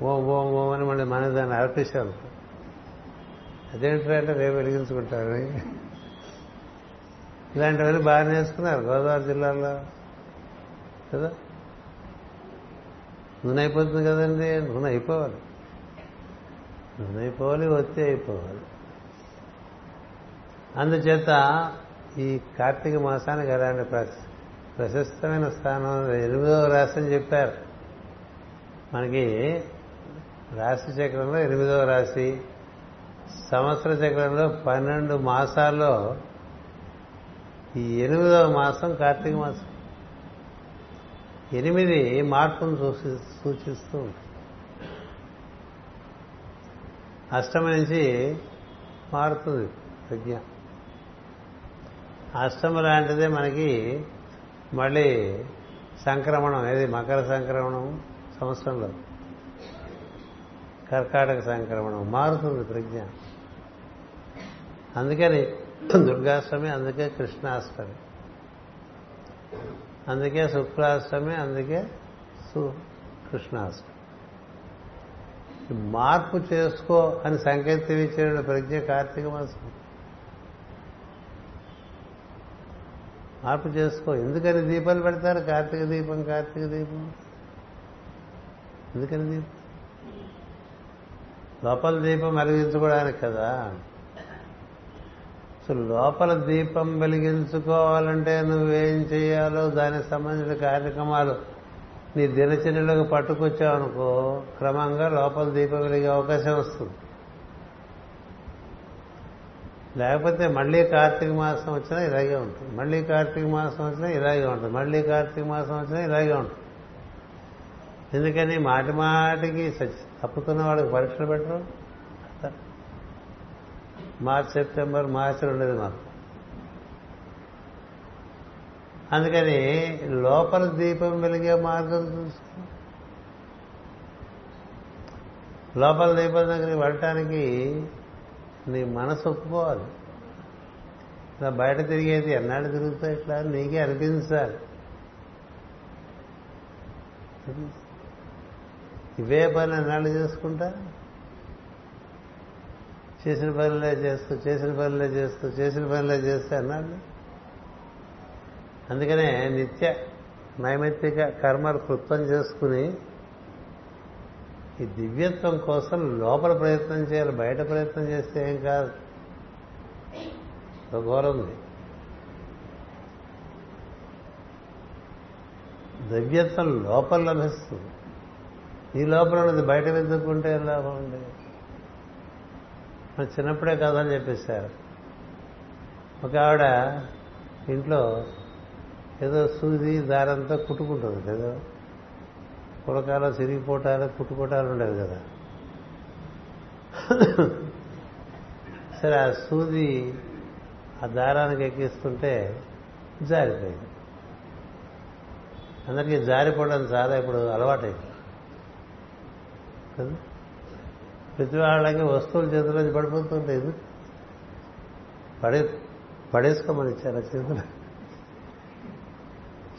ఓం ఓం ఓం అని మళ్ళీ మన దాన్ని అర్పించాం అదేంటంటే రేపు వెలిగించుకుంటారు ఇలాంటివన్నీ బాగా నేర్చుకున్నారు గోదావరి జిల్లాలో. కదా? నూనె అయిపోతుంది కదండి నూనె అయిపోవాలి. అయిపోవాలి ఒత్తి అయిపోవాలి. అందుచేత ఈ కార్తీక మాసానికి అలాంటి ప్రశస్తమైన స్థానం ఎనిమిదవ రాశి అని చెప్పారు. మనకి రాశి చక్రంలో ఎనిమిదవ రాశి సంవత్సర చక్రంలో పన్నెండు మాసాల్లో ఈ ఎనిమిదవ మాసం కార్తీక మాసం. ఎనిమిది మార్పును సూచి సూచిస్తూ ఉంటుంది. అష్టమి నుంచి మారుతుంది ప్రజ్ఞ. అష్టమి లాంటిదే మనకి మళ్ళీ సంక్రమణం ఏది మకర సంక్రమణం సంవత్సరంలో. కర్కాటక సంక్రమణం మారుతుంది ప్రజ్ఞ. అందుకని దుర్గాష్టమి అందుకే కృష్ణాష్టమి. అందుకే శుక్లాష్టమి అందుకే సు- కృష్ణాష్టమి. మార్పు చేసుకో అని సంకేతం ఇచ్చిన ప్రజ్ఞ కార్తీక మాసం. మార్పు చేసుకో. ఎందుకని దీపాలు పెడతారు? కార్తీక దీపం కార్తీక దీపం. ఎందుకని దీపం? లోపల దీపం వెలిగించుకోవడానికి కదా. సో లోపల దీపం వెలిగించుకోవాలంటే నువ్వేం చేయాలో దానికి సంబంధించిన కార్యక్రమాలు నీ దినచర్యలకు పట్టుకొచ్చావనుకో క్రమంగా లోపల దీపం వెలిగే అవకాశం వస్తుంది. లేకపోతే మళ్ళీ కార్తీక మాసం వచ్చినా ఇలాగే ఉంటుంది. మళ్ళీ కార్తీక మాసం వచ్చినా ఇలాగే ఉంటుంది. మళ్ళీ కార్తీక మాసం వచ్చినా ఇలాగే ఉంటుంది. ఎందుకని మాటి మాటికి తప్పుతున్న వాళ్ళకి పరీక్షలు పెట్టరు? మార్చ్ సెప్టెంబర్ మార్చి ఉండేది మాకు అందుకని లోపల దీపం వెలిగే మార్గం చూసుకో. లోపల దీపం దగ్గరికి వెళ్ళటానికి నీ మనసు ఒప్పుకోవాలి. ఇలా బయట తిరిగేది ఎన్నాడు తిరుగుతా ఇట్లా నీకే అనిపించాలి. ఇవే పని ఎన్నాళ్ళు చేసుకుంటా? చేసిన పనులే చేస్తూ చేసిన పనులే చేస్తూ చేసిన పనులే చేస్తే అన్నాడు అందుకనే నిత్య నైమిత్తిక కర్మలు కృత్వం చేసుకుని ఈ దివ్యత్వం కోసం లోపల ప్రయత్నం చేయాలి బయట ప్రయత్నం చేస్తే ఏం కాదు. ఒక ఘోరం ఉంది. దివ్యత్వం లోపల లభిస్తుంది. ఈ లోపల ఉన్నది బయట వెతుక్కుంటే లాభం ఉంది మన చిన్నప్పుడే కథలు చెప్పేశారు. ఒక ఆవిడ ఇంట్లో ఏదో సూది దారంతో కుట్టుకుంటుంది ఏదో పులకాలు చిరిగిపోటాలు కుట్టుకోటాలు ఉండేవి కదా. సరే ఆ సూది ఆ దారానికి ఎక్కిస్తుంటే జారిపోయింది. అందరికీ జారిపోవడం చాలా ఇప్పుడు అలవాటైంది. కదా? ప్రతి వాళ్ళకి వస్తువులు చేతిలో పడిపోతుంటే పడే పడేసుకోమని ఇచ్చారు ఆ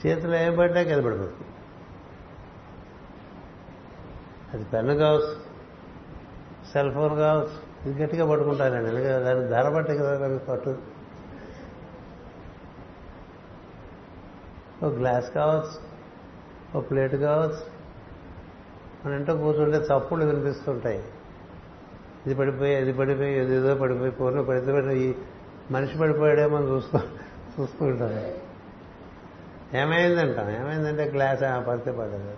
చేతిలో ఏం పడ్డా కింద పడిపోతుంది. అది పెన్ను కావచ్చు సెల్ ఫోన్ కావచ్చు ఇది గట్టిగా పట్టుకుంటానండి. ఎందుకంటే దాన్ని ధర పట్టే కదా నాకు పట్టు. ఓ గ్లాస్ కావచ్చు ఓ ప్లేట్ కావచ్చు. మన ఇంట్లో కూర్చుంటే చప్పుళ్ళు వినిపిస్తుంటాయి. ఇది పడిపోయి అది పడిపోయి ఇది ఏదో పడిపోయి పూర్ణ పడితే ఈ మనిషి పడిపోయాడేమో చూస్తూ చూస్తూ ఉంటాం ఏమైందంటాం ఏమైందంటే గ్లాస్ పడితే పడదు.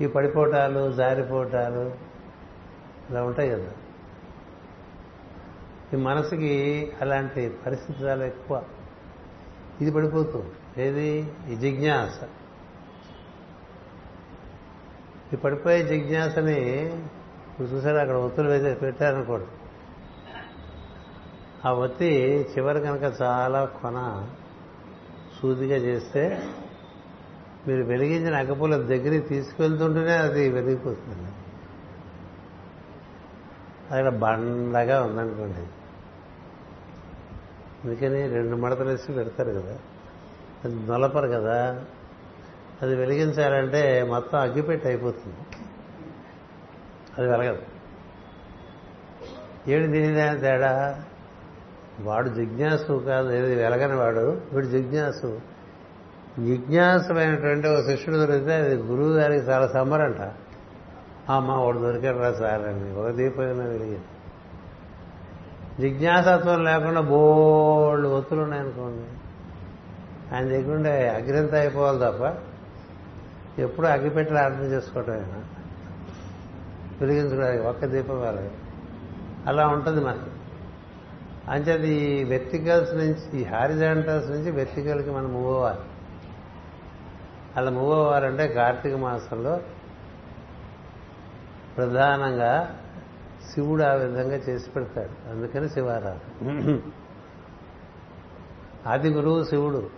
ఈ పడిపోవటాలు జారిపోవటాలు ఇలా ఉంటాయి కదా. ఈ మనసుకి అలాంటి పరిస్థితి చాలా ఎక్కువ. ఇది పడిపోతుంది ఏది? ఈ జిజ్ఞాస. ఈ పడిపోయే జిజ్ఞాసని ఇప్పుడు అక్కడ ఒత్తులు వేసి పెట్టారనుకోడు. ఆ ఒత్తి చివరి కనుక చాలా కొన సూదిగా చేస్తే మీరు వెలిగించిన అగపుల దగ్గరికి తీసుకెళ్తుంటేనే అది వెలిగిపోతుంది. అక్కడ బండగా ఉందనుకోండి. అందుకని రెండు మడతలు వేసి పెడతారు కదా. అది నొలపరు కదా. అది వెలిగించాలంటే మొత్తం అగ్గిపెట్టి అయిపోతుంది. అది వెలగదు. ఏడు దీని తేడా? వాడు జిజ్ఞాసు కాదు ఏది వెలగని వాడు వీడు జిజ్ఞాసు. జిజ్ఞాసులైనటువంటి ఒక శిష్యుడు దొరికితే అది గురువు గారికి చాలా సంబరంట. అమ్మ వాడు దొరికాడు రా సార్ అని. ఒక దీపం వెలిగింది. జిజ్ఞాసత్వం లేకుండా బోళ్ళు ఒత్తులు ఉన్నాయనుకోండి. ఆయన దగ్గరుండే అగ్రంత అయిపోవాలి తప్ప ఎప్పుడు అగ్గిపెట్టలు అర్థం చేసుకోవటం ఆయన వెలిగించుకోవడానికి ఒక్క దీపం వెళ్ళదు అలా ఉంటుంది మనకి. అంటే ఈ వెర్టికల్స్ నుంచి ఈ హారిజాంటల్స్ నుంచి వెర్టికల్కి మనం మూవ్ అవ్వాలి. అలా మూవ్ అవ్వాలంటే కార్తీక మాసంలో ప్రధానంగా శివుడు ఆ విధంగా చేసి పెడతాడు. అందుకని శివారాధన. ఆది గురువు శివుడు.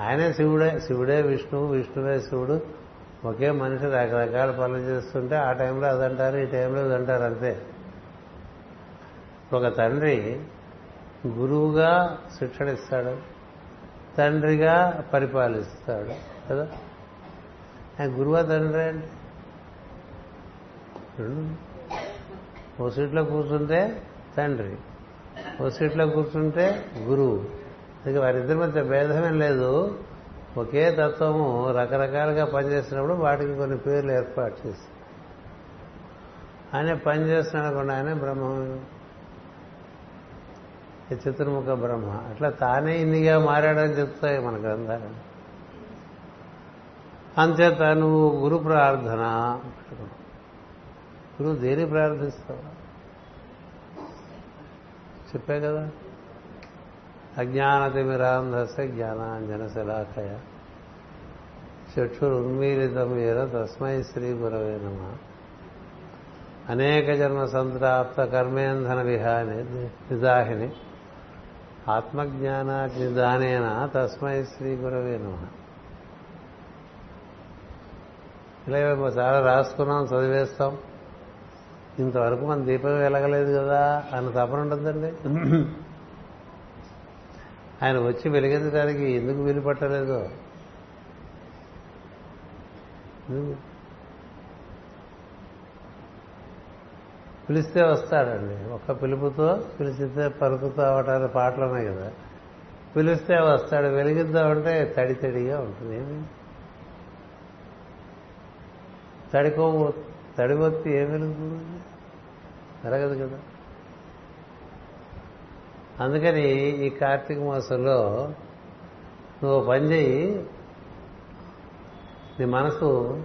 ఆయనే శివుడే శివుడే విష్ణువు విష్ణువే శివుడు. ఒకే మనిషి రకరకాల పనులు చేస్తుంటే ఆ టైంలో అదంటారు ఈ టైంలో ఇదంటారు అంతే. ఒక తండ్రి గురువుగా శిక్షణ ఇస్తాడు తండ్రిగా పరిపాలిస్తాడు కదా? ఆయన గురువా తండ్రి అంటే? ఓ సీట్లో కూర్చుంటే తండ్రి ఓ సీట్లో కూర్చుంటే గురువు. అందుకే వారిద్దరి మధ్య భేదమేం లేదు. ఒకే తత్వము రకరకాలుగా పనిచేసినప్పుడు వాటికి కొన్ని పేర్లు ఏర్పాటు చేసి ఆయన పనిచేస్తున్నాడు కూడా ఆయన బ్రహ్మ. చతుర్ముఖ బ్రహ్మ. అట్లా తానే ఇన్నిగా మారాడని చెప్తాయి మన గ్రంథాలు. అంచేత నువ్వు గురు ప్రార్థన గురువు దేని ప్రార్థిస్తావు? చెప్పే కదా. అజ్ఞానతిమిరాంధస జ్ఞానాంజన శలాఖయ చక్షురున్మీలితం ఏన తస్మై శ్రీ గురవే నమ. అనేక జన్మ సంతాప్త కర్మేంధన విహాని నిదాహిని ఆత్మజ్ఞానాగ్నిదానేన తస్మై శ్రీ గురవే నమ. ఇలా చాలా రాసుకున్నాం చదివేస్తాం. ఇంతవరకు మన దీపం వెలగలేదు కదా అని తపన ఉంటుందండి. ఆయన వచ్చి వెలిగించడానికి ఎందుకు వీలు పట్టలేదు? పిలిస్తే వస్తాడండి. ఒక్క పిలుపుతో పిలిచితే పలుకుతూ అవటానికి పాటలు ఉన్నాయి కదా. పిలిస్తే వస్తాడు. వెలిగిద్దామంటే తడి తడిగా ఉంటుంది. ఏమి? తడికో తడివత్తి ఏం వెలుగుతుంది జరగదు కదా. అందుకని ఈ కార్తీక మాసంలో నువ్వు పని చేయి నీ మనసు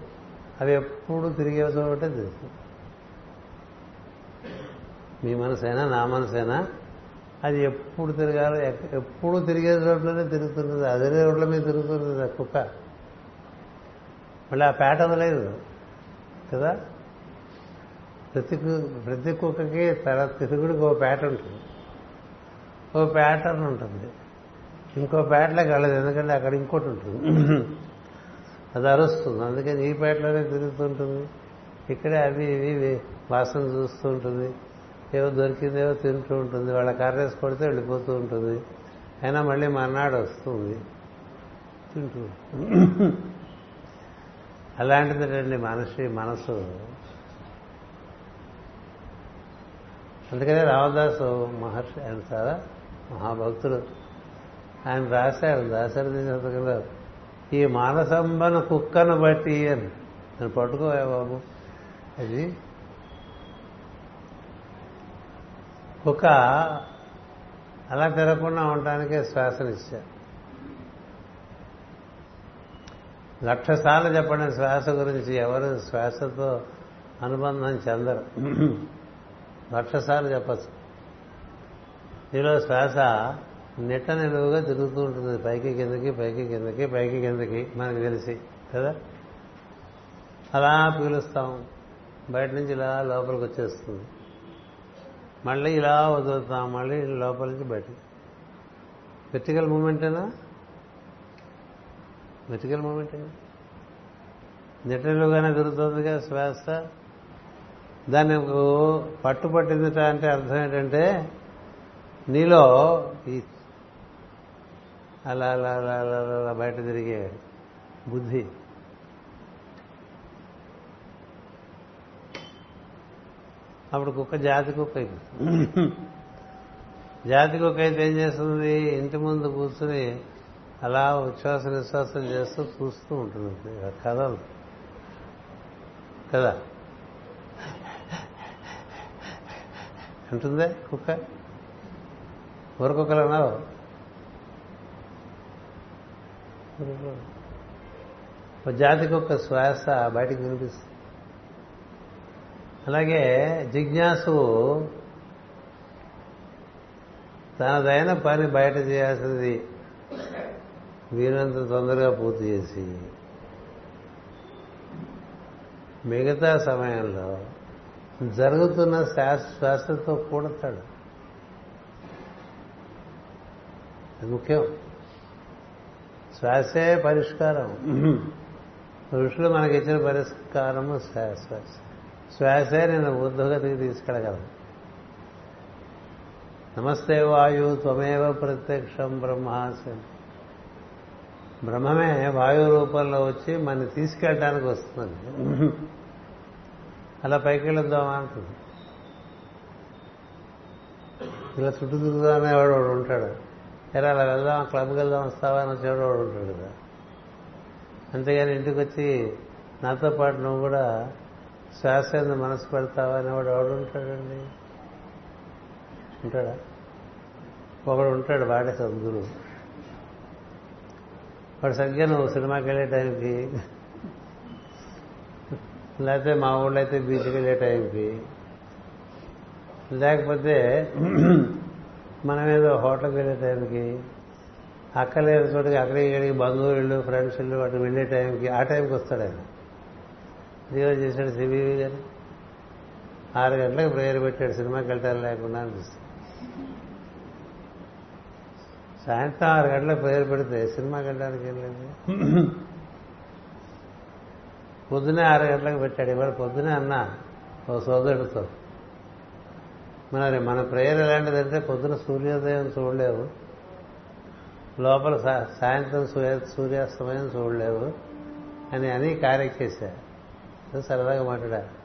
అవి ఎప్పుడు తిరిగే చోటే తెలుస్తుంది మీ మనసైనా నా మనసైనా? అది ఎప్పుడు తిరగాలి ఎప్పుడు తిరిగే రోడ్లోనే తిరుగుతున్నది. అదే రోడ్ల మీద తిరుగుతున్నది కుక్క. మళ్ళీ ఆ పేట లేదు కదా? ప్రతి ప్రతి కుక్కకి తన తిరుగుడికి ఓ పేట ఉంటుంది. ఓ ప్యాటర్న్ ఉంటుంది. ఇంకో పేటలోకి వెళ్ళదు ఎందుకంటే అక్కడ ఇంకోటి ఉంటుంది. అది అరుస్తుంది. అందుకని ఈ పేటలోనే తిరుగుతుంటుంది ఇక్కడే అవి ఇవి వాసన చూస్తూ ఉంటుంది. ఏవో దొరికిందేవో తింటూ ఉంటుంది. వాళ్ళ కర్రేసి కొడితే వెళ్ళిపోతూ ఉంటుంది. అయినా మళ్ళీ మర్నాడు వస్తుంది. తింటూ అలాంటిదండి మనిషి మనసు. అందుకనే రామదాసు మహర్షి ఆయన చాలా మహాభక్తుడు. ఆయన రాశారు దాశరథి శతకంలో. ఈ మానసంబన కుక్కను బట్టి అని. నేను పట్టుకోవా బాబు. అది కుక్క అలా తిరగకుండా ఉండటానికే శ్వాసనిచ్చారు లక్ష సార్లు చెప్పండి శ్వాస గురించి ఎవరు శ్వాసతో అనుబంధం చెందరు. లక్ష సార్లు చెప్పచ్చు. ఈలో శ్వాస నిట్ట నిలువుగా తిరుగుతూ ఉంటుంది. పైకి కిందకి పైకి కిందకి పైకి కిందకి మనకు తెలిసి కదా? అలా పీలుస్తాం. బయట నుంచి ఇలా లోపలికి వచ్చేస్తుంది. మళ్ళీ ఇలా వదులుతాం మళ్ళీ లోపల నుంచి బయటకు. వెర్టికల్ మూమెంటేనా వెర్టికల్ మూమెంటేనా నిటలుగానే తిరుగుతుందిగా శ్వాస. దాన్ని పట్టుపట్టిందిట అంటే అర్థం ఏంటంటే నీలో ఈ అలా అలా అలా అలా అలా బయట తిరిగే బుద్ధి. అప్పుడు కుక్క జాతి కుక్క అయింది. జాతి కుక్క అయితే ఏం చేస్తుంది? ఇంటి ముందు కూర్చుని అలా ఉచ్ఛ్వాస నిశ్వాసం చేస్తూ చూస్తూ ఉంటుంది. కథలు. కదా? అంటుందే కుక్క? ఊరకుక్కలు అన్నావు జాతి కుక్క శ్వాస బయటికి వినిపిస్తుంది. అలాగే జిజ్ఞాసు తనదైన పని బయట చేయాల్సింది. వీరంత తొందరగా పూర్తి చేసి మిగతా సమయంలో జరుగుతున్న శ్వాసతో కూడతాడు. ముఖ్యం. శ్వాసే పరిష్కారం. ఋషులు మనకి ఇచ్చిన పరిష్కారము శ్వాస శ్వాసే నేను ఊర్ధ్వగతికి తీసుకెళ్ళగలను నమస్తే వాయు త్వమేవ ప్రత్యక్షం బ్రహ్మాసం. బ్రహ్మమే వాయు రూపంలో వచ్చి మన తీసుకెళ్ళడానికి వస్తుంది అలా పైకి వెళుద్దామా అంటుంది. ఇలా చుట్టూ తిరుగుదా వాడు వాడు ఉంటాడు. ఎరా అలా వెళ్దాం క్లబ్కి వెళ్దాం వస్తావా? అని వచ్చేవాడు వాడు ఉంటాడు కదా. అంతేగాని ఇంటికి వచ్చి నాతో పాటు నువ్వు కూడా శ్వాస మీద మనసు పెడతావా అనేవాడు ఎవడు ఉంటాడండి ఉంటాడా? ఒకడు ఉంటాడు వాడే సద్గురు వాడు సరిగ్గా నువ్వు సినిమాకి వెళ్ళే టైంకి లేకపోతే మా ఊళ్ళో అయితే బీచ్కి వెళ్ళే టైంకి లేకపోతే మనం ఏదో హోటల్కి వెళ్ళే టైంకి అక్కలేని చోటుకి అక్కడికి ఇక్కడికి బంధువులు ఫ్రెండ్స్ ఇళ్ళు వాటికి వెళ్ళే టైంకి ఆ టైంకి వస్తాడు ఆయన. ఇదిగో చేశాడు సిబివి గారు. ఆరు గంటలకు ప్రేయర్ పెట్టాడు సినిమాకి వెళ్ళటాలు లేకుండా అనిపిస్తుంది. సాయంత్రం ఆరు గంటలకు ప్రేయర్ పెడితే సినిమాకి వెళ్ళడానికి ఏం లేదు. పొద్దునే ఆరు గంటలకు పెట్టాడు ఇవాళ పొద్దునే అన్నా. ఓ సోదరుడితో మరి మన ప్రేయర్ ఎలాంటిదంటే పొద్దున సూర్యోదయం చూడలేవు. లోపల సాయంత్రం సూర్యాస్తమయం చూడలేవు అని అని కారెక్కేశా సరదాగా మాట్లాడారు.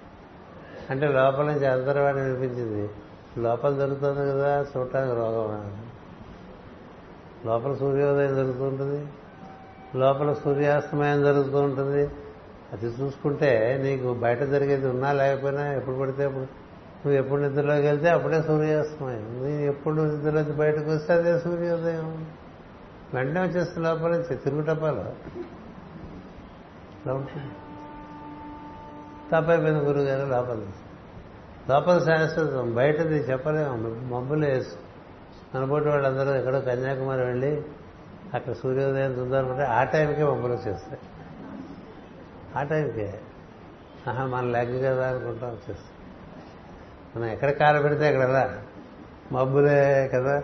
అంటే లోపల నుంచి అంతర్వాణి వినిపించింది. లోపల దొరుకుతుంది కదా చూడటానికి రోగం లోపల సూర్యోదయం జరుగుతుంటుంది లోపల సూర్యాస్తమయం జరుగుతూ ఉంటుంది. అది చూసుకుంటే నీకు బయట జరిగేది ఉన్నా లేకపోయినా ఎప్పుడు పడితే అప్పుడు. నువ్వు ఎప్పుడు నిద్రలోకి వెళ్తే అప్పుడే సూర్యాస్తమయం. నువ్వు ఎప్పుడు నిద్రలోకి బయటకు వస్తే అదే సూర్యోదయం. వెంటనే వచ్చేస్తే లోపల నుంచి తిరుగుటపాలు. ఉంటుంది తప్పైపోయిన గురుగారు లోపల లోపల శాశ్వతం. బయటది చెప్పలేము. మబ్బులు వేసు మనబోటి వాళ్ళందరూ ఎక్కడో కన్యాకుమారి వెళ్ళి అక్కడ సూర్యోదయం చూద్దామంటే ఆ టైంకే మబ్బులు వచ్చేస్తాయి. ఆ టైంకే. ఆహా మన లెగ్ కదా అనుకుంటాం వచ్చేస్తాం మనం ఎక్కడ కాలు పెడితే అక్కడలా మబ్బులే కదా.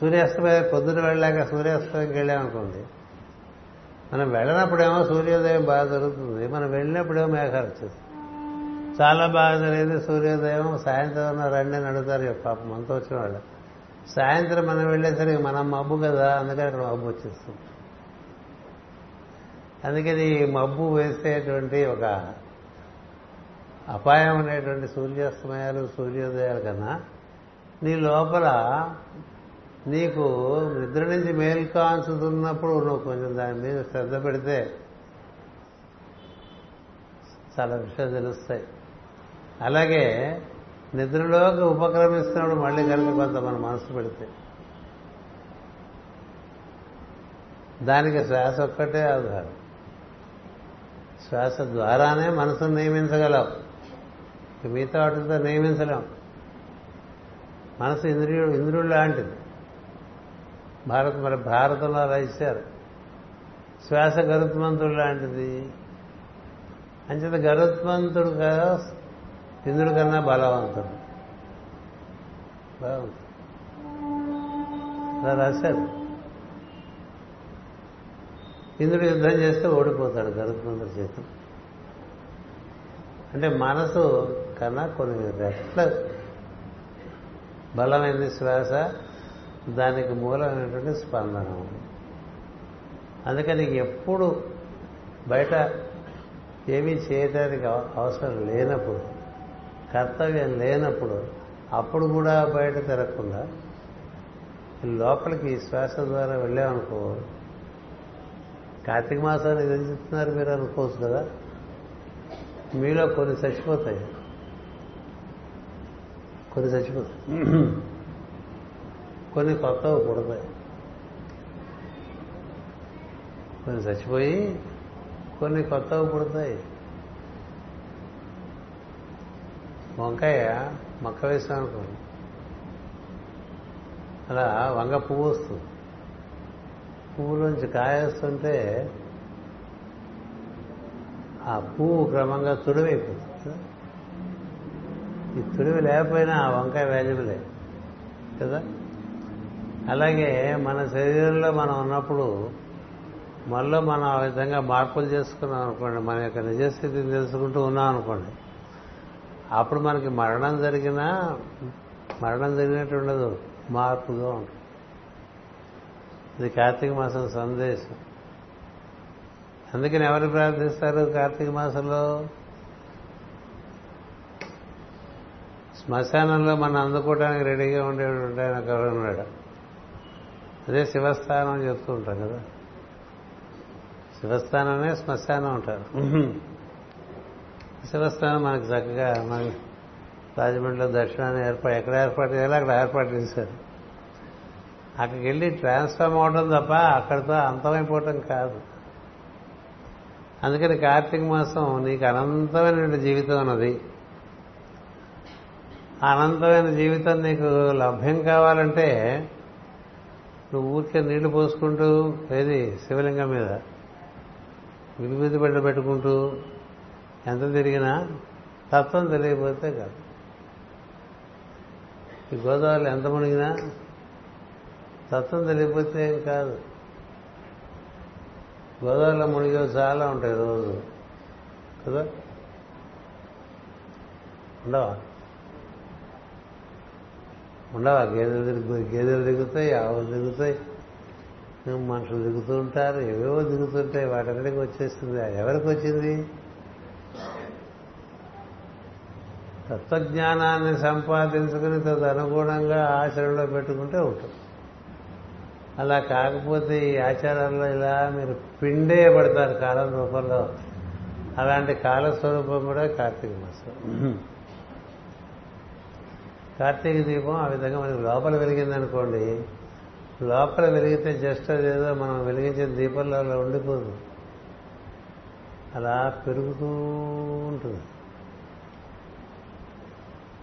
సూర్యాస్తమయం పొద్దున వెళ్ళాక సూర్యాస్తమయంకి వెళ్ళామనుకోండి మనం వెళ్ళినప్పుడేమో సూర్యోదయం బాగా జరుగుతుంది. మనం వెళ్ళినప్పుడేమో మేఘాలు వచ్చేస్తుంది చాలా బాగా జరిగింది సూర్యోదయం. సాయంత్రం రండి అని అడుగుతారు. పాప మనతో వచ్చిన వాళ్ళు. సాయంత్రం మనం వెళ్ళేసరికి మనం మబ్బు కదా అందుకని అక్కడ మబ్బు వచ్చేస్తుంది. అందుకని ఈ మబ్బు వేసేటువంటి ఒక అపాయం అనేటువంటి సూర్యాస్తమయాలు సూర్యోదయాల కన్నా నీ లోపల నీకు నిద్ర నుంచి మేల్కాల్చుతున్నప్పుడు నువ్వు కొంచెం దాని మీద శ్రద్ధ పెడితే చాలా విషయాలు తెలుస్తాయి. అలాగే నిద్రలోకి ఉపక్రమిస్తున్నప్పుడు మళ్ళీ కనుక కొంత మన మనసు పెడితే. దానికి శ్వాస ఒక్కటే ఆధారం. శ్వాస ద్వారానే మనసును నియమించగలవు మిగతా వాటితో నియమించలేం. మనసు ఇంద్రియుడు ఇంద్రుడు లాంటిది. భారత మరి భారతంలో అలా ఇచ్చారు శ్వాస గరుత్మంతుడు లాంటిది. అంచేత గరుత్మంతుడు కదా ఇంద్రుడు కన్నా బలవంతుడు. బాగుంది అలా రాశారు. ఇంద్రుడు యుద్ధం చేస్తే ఓడిపోతాడు గరుత్మంతుడు చేతులు. అంటే మనసు కన్నా కొన్ని రెట్ల బలమైంది శ్వాస దానికి మూలమైనటువంటి స్పందన. అందుకని ఎప్పుడు బయట ఏమీ చేయడానికి అవసరం లేనప్పుడు కర్తవ్యం లేనప్పుడు అప్పుడు కూడా బయట తిరగకుండా లోపలికి శ్వాస ద్వారా వెళ్ళామనుకో కార్తీక మాసాన్ని ఏం చెప్తున్నారు మీరు అనుకోవచ్చు కదా? మీలో కొన్ని చచ్చిపోతాయి. కొన్ని చచ్చిపోతాయి. (clears throat) కొన్ని కొత్తవి పుడతాయి కొన్ని చచ్చిపోయి కొన్ని కొత్తవి పుడతాయి వంకాయ మొక్క వేసాం అనుకోండి అలా వంగ పువ్వు వస్తుంది. పువ్వులోంచి కాయేస్తుంటే ఆ పువ్వు క్రమంగా తుడివైపోతుంది. ఈ తుడివి లేకపోయినా ఆ వంకాయ వాల్యుబులే కదా? అలాగే మన శరీరంలో మనం ఉన్నప్పుడు మనలో మనం ఆ విధంగా మార్పులు చేసుకున్నాం అనుకోండి మన యొక్క నిజస్థితిని తెలుసుకుంటూ ఉన్నాం అనుకోండి అప్పుడు మనకి మరణం జరిగినా మరణం జరిగినట్టు ఉండదు మార్పుగా ఉంటుంది. ఇది కార్తీక మాసం సందేశం. అందుకని ఎవరు ప్రార్థిస్తారు కార్తీక మాసంలో? శ్మశానంలో మనం అందుకోవడానికి రెడీగా ఉండేటువంటి ఆయన ఒకరు ఉన్నాడు. అదే శివస్థానం అని చెప్తూ ఉంటాం కదా. శివస్థానమే శ్మశానం ఉంటారు శివస్థానం మనకి చక్కగా మన రాజమండ్రిలో దర్శనాన్ని ఏర్పాటు ఎక్కడ ఏర్పాటు చేయాలో అక్కడ ఏర్పాటు చేశారు. అక్కడికి వెళ్ళి ట్రాన్స్ఫార్మ్ అవడం తప్ప అక్కడితో అంతమైపోవటం కాదు. అందుకని కార్తీక మాసం నీకు అనంతమైన జీవితం ఉన్నది అనంతమైన జీవితం నీకు లభ్యం కావాలంటే నువ్వు ఊరికే నీళ్ళు పోసుకుంటూ ఏది శివలింగం మీద విభూతి బిడ్డ పెట్టుకుంటూ ఎంత తిరిగినా తత్వం తెలియకపోతే కాదు. ఈ గోదావరిలో ఎంత మునిగినా తత్వం తెలియకపోతే ఏం కాదు. గోదావరిలో మునిగే చాలా ఉంటాయి రోజు. కదా? ఉండవా? ఉండవా? గేదెలు దిగు గేదెలు దిగుతాయి ఆవులు దిగుతాయి మనుషులు దిగుతూ ఉంటారు ఏవేవో దిగుతుంటాయి వాటన్నిటికి వచ్చేస్తుంది. ఎవరికి వచ్చింది? తత్వజ్ఞానాన్ని సంపాదించుకుని తదనుగుణంగా ఆచరణలో పెట్టుకుంటే ఉంటుంది. అలా కాకపోతే ఈ ఆచారాల్లో ఇలా మీరు పిండే పడతారు కాలం రూపంలో అలాంటి కాలస్వరూపం కూడా కార్తీక మాసం. కార్తీక దీపం ఆ విధంగా మనకి లోపల వెలిగిందనుకోండి లోపల వెలిగితే జస్ట్ అదేదో మనం వెలిగించిన దీపంలో అలా ఉండిపోదు. అలా పెరుగుతూ ఉంటుంది.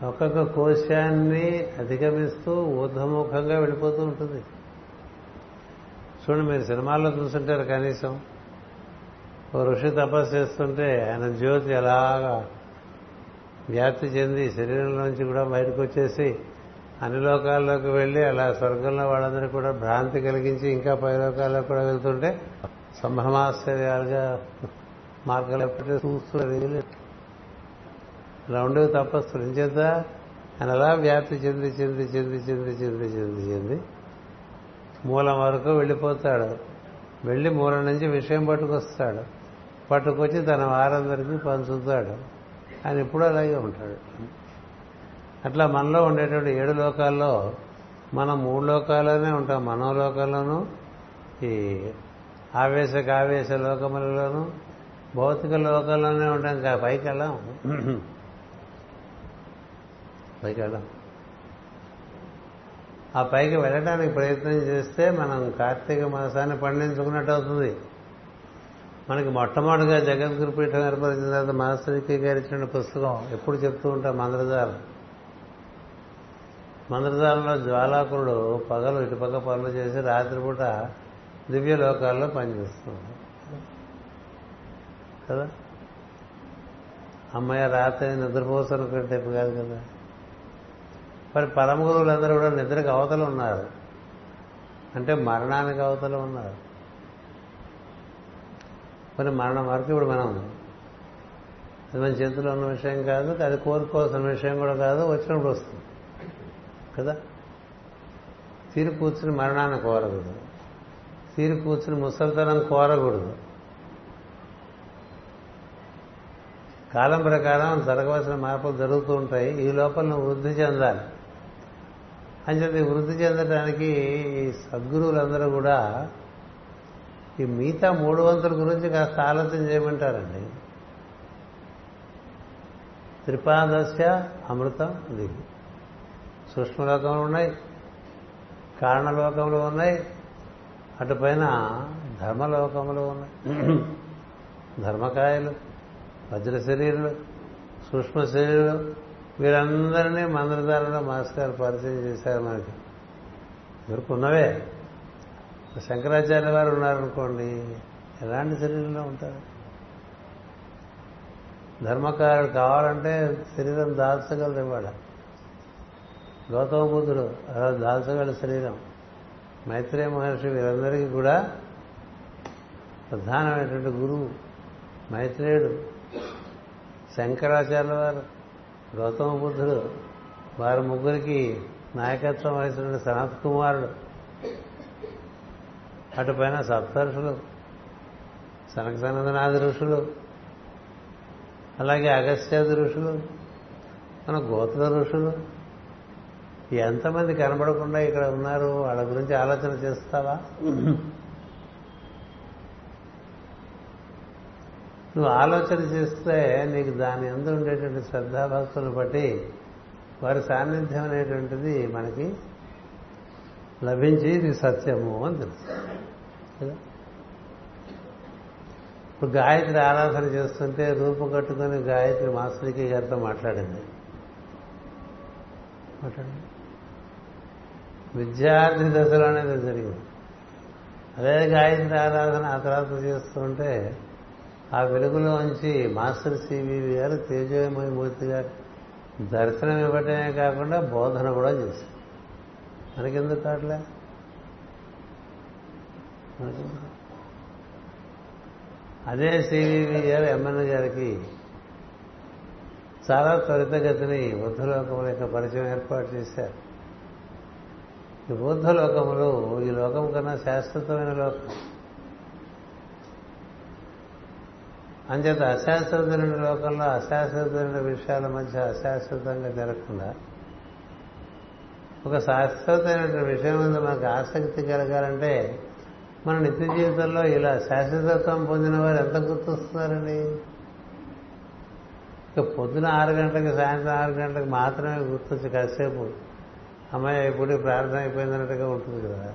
ఒక్కొక్క కోశాన్ని అధిగమిస్తూ ఊర్ధముఖంగా వెళ్ళిపోతూ ఉంటుంది. చూడండి మీరు సినిమాల్లో చూస్తుంటారు కనీసం. ఓ ఋషి తపస్సు చేస్తుంటే ఆయన జ్యోతి ఎలాగా వ్యాప్తి చెంది శరీరంలోంచి కూడా బయటకు వచ్చేసి అన్ని లోకాల్లోకి వెళ్ళి అలా స్వర్గంలో వాళ్ళందరికీ కూడా భ్రాంతి కలిగించి ఇంకా పై లోకాల్లో కూడా వెళ్తుంటే సంభ్రమాశ్చర్యాలుగా మార్గాలు ఎప్పటికీ చూస్తూ అలా ఉండేవి తపస్సులు. ఇంచేత ఆయన అలా వ్యాప్తి చెంది చెంది చెంది చెంది చెంది చెంది చెంది మూలం వరకు వెళ్ళిపోతాడు. వెళ్ళి మూలం నుంచి విషయం పట్టుకొస్తాడు. పట్టుకొచ్చి తన వారందరికీ పంచుతాడు. ఆయన ఎప్పుడూ అలాగే ఉంటాడు. అట్లా మనలో ఉండేటువంటి ఏడు లోకాల్లో మనం మూడు లోకాల్లోనే ఉంటాం. మనోలోకాల్లోనూ ఈ ఆవేశక ఆవేశ లోకములలోనూ భౌతిక లోకాల్లోనే ఉంటాం. ఇంకా పైకి వెళ్ళాం పైకి వెళ్ళాం ఆ పైకి వెళ్ళడానికి ప్రయత్నం చేస్తే మనం కార్తీక మాసాన్ని పండించుకున్నట్టు అవుతుంది. మనకి మొట్టమొదటిగా జగద్గురు పీఠం ఏర్పరిచిన తర్వాత మాస్టర్కి గారు ఇచ్చిన పుస్తకం ఎప్పుడు చెప్తూ ఉంటాం మంద్రజాలం మంద్రజాలంలో జ్వాలాకుడు పగలు ఇటుపక్క పనులు చేసి రాత్రిపూట దివ్య లోకాల్లో పనిచేస్తుంది కదా? అమ్మాయి రాత్రి నిద్రపోసనుకుంటే కాదు కదా? మరి పరమ గురువులందరూ కూడా నిద్రకు అవతలు ఉన్నారు. అంటే మరణానికి అవతలు ఉన్నారు. మరి మరణం వరకు ఇప్పుడు మనం అది మన చేతిలో ఉన్న విషయం కాదు అది కోరుకోవాల్సిన విషయం కూడా కాదు వచ్చినప్పుడు వస్తుంది. కదా? తీరు కూర్చుని మరణాన్ని కోరకూడదు. తీరు కూర్చుని ముసలితనం కోరకూడదు. కాలం ప్రకారం జరగవలసిన మార్పులు జరుగుతూ ఉంటాయి. ఈ లోపల నువ్వు వృద్ధి చెందాలి. అంచేత వృద్ధి చెందడానికి ఈ సద్గురువులందరూ కూడా ఈ మిగతా మూడు వంతుల గురించి కాస్త ఆలోచన చేయమంటారండి. త్రిపాదస్య అమృతం దిగి సూక్ష్మలోకంలో ఉన్నాయి కారణలోకంలో ఉన్నాయి అటుపైన ధర్మలోకంలో ఉన్నాయి. ధర్మకాయలు వజ్ర శరీరులు సూక్ష్మ శరీరులు వీరందరినీ మంత్రధారలో మాస్టర్ గారు పరిచయం చేశారు మనకి. ఎవరికి ఉన్నవే. శంకరాచార్య వారు ఉన్నారనుకోండి ఎలాంటి శరీరంలో ఉంటారు? ధర్మకారుడు కావాలంటే శరీరం దాల్చగలరు ఇవాళ గౌతమ బుద్ధుడు అలా దాల్చగల శరీరం. మైత్రేయ మహర్షి వీరందరికీ కూడా ప్రధానమైనటువంటి గురువు మైత్రేయుడు శంకరాచార్యుల వారు గౌతమ బుద్ధుడు వారి ముగ్గురికి నాయకత్వం వహిస్తున్న సనత్ కుమారుడు. అటు పైన సప్తర్షులు సనక సనందనాది ఋషులు అలాగే అగస్త్యాది ఋషులు మన గోత్ర ఋషులు. ఎంతమంది కనబడకుండా ఇక్కడ ఉన్నారు? వాళ్ళ గురించి ఆలోచన చేస్తావా? నువ్వు ఆలోచన చేస్తే నీకు దాని ఎందు ఉండేటువంటి శ్రద్ధాభక్తులు బట్టి వారి సాన్నిధ్యం అనేటువంటిది మనకి లభించి ఇది సత్యము అని తెలుసు. ఇప్పుడు గాయత్రి ఆరాధన చేస్తుంటే రూపు కట్టుకుని గాయత్రి మాస్టర్కి గారితో మాట్లాడింది. మాట్లాడింది. విద్యార్థి దశలోనే జరిగింది. అదే గాయత్రి ఆరాధన ఆ తర్వాత చేస్తుంటే ఆ వెలుగులోంచి మాస్టర్ సివివి గారు తేజోమయ మూర్తి గారు దర్శనం ఇవ్వటమే కాకుండా బోధన కూడా చేశారు. మనకెందుకు కావట్లే అదే సివివి గారు ఎమ్మెల్యే గారికి చాలా త్వరితగతిని బుద్ధలోకముల యొక్క పరిచయం ఏర్పాటు చేశారు. ఈ బుద్ధలోకములు ఈ లోకం కన్నా శాశ్వతమైన లోకం. అంచేత అశాశ్వతమైన లోకంలో అశాశ్వతమైన విషయాల మధ్య అశాశ్వతంగా జరగకుండా ఒక శాశ్వతమైన విషయం మీద మనకు ఆసక్తి కలగాలంటే మన నిత్య జీవితంలో ఇలా శాశ్వతత్వం పొందిన వారు ఎంత గుర్తొస్తున్నారండి? ఇక పొద్దున ఆరు గంటలకు సాయంత్రం ఆరు గంటలకు మాత్రమే గుర్తొచ్చి కాసేపు అమ్మాయి ఇప్పుడు ప్రార్థన అయిపోయిందన్నట్టుగా ఉంటుంది కదా.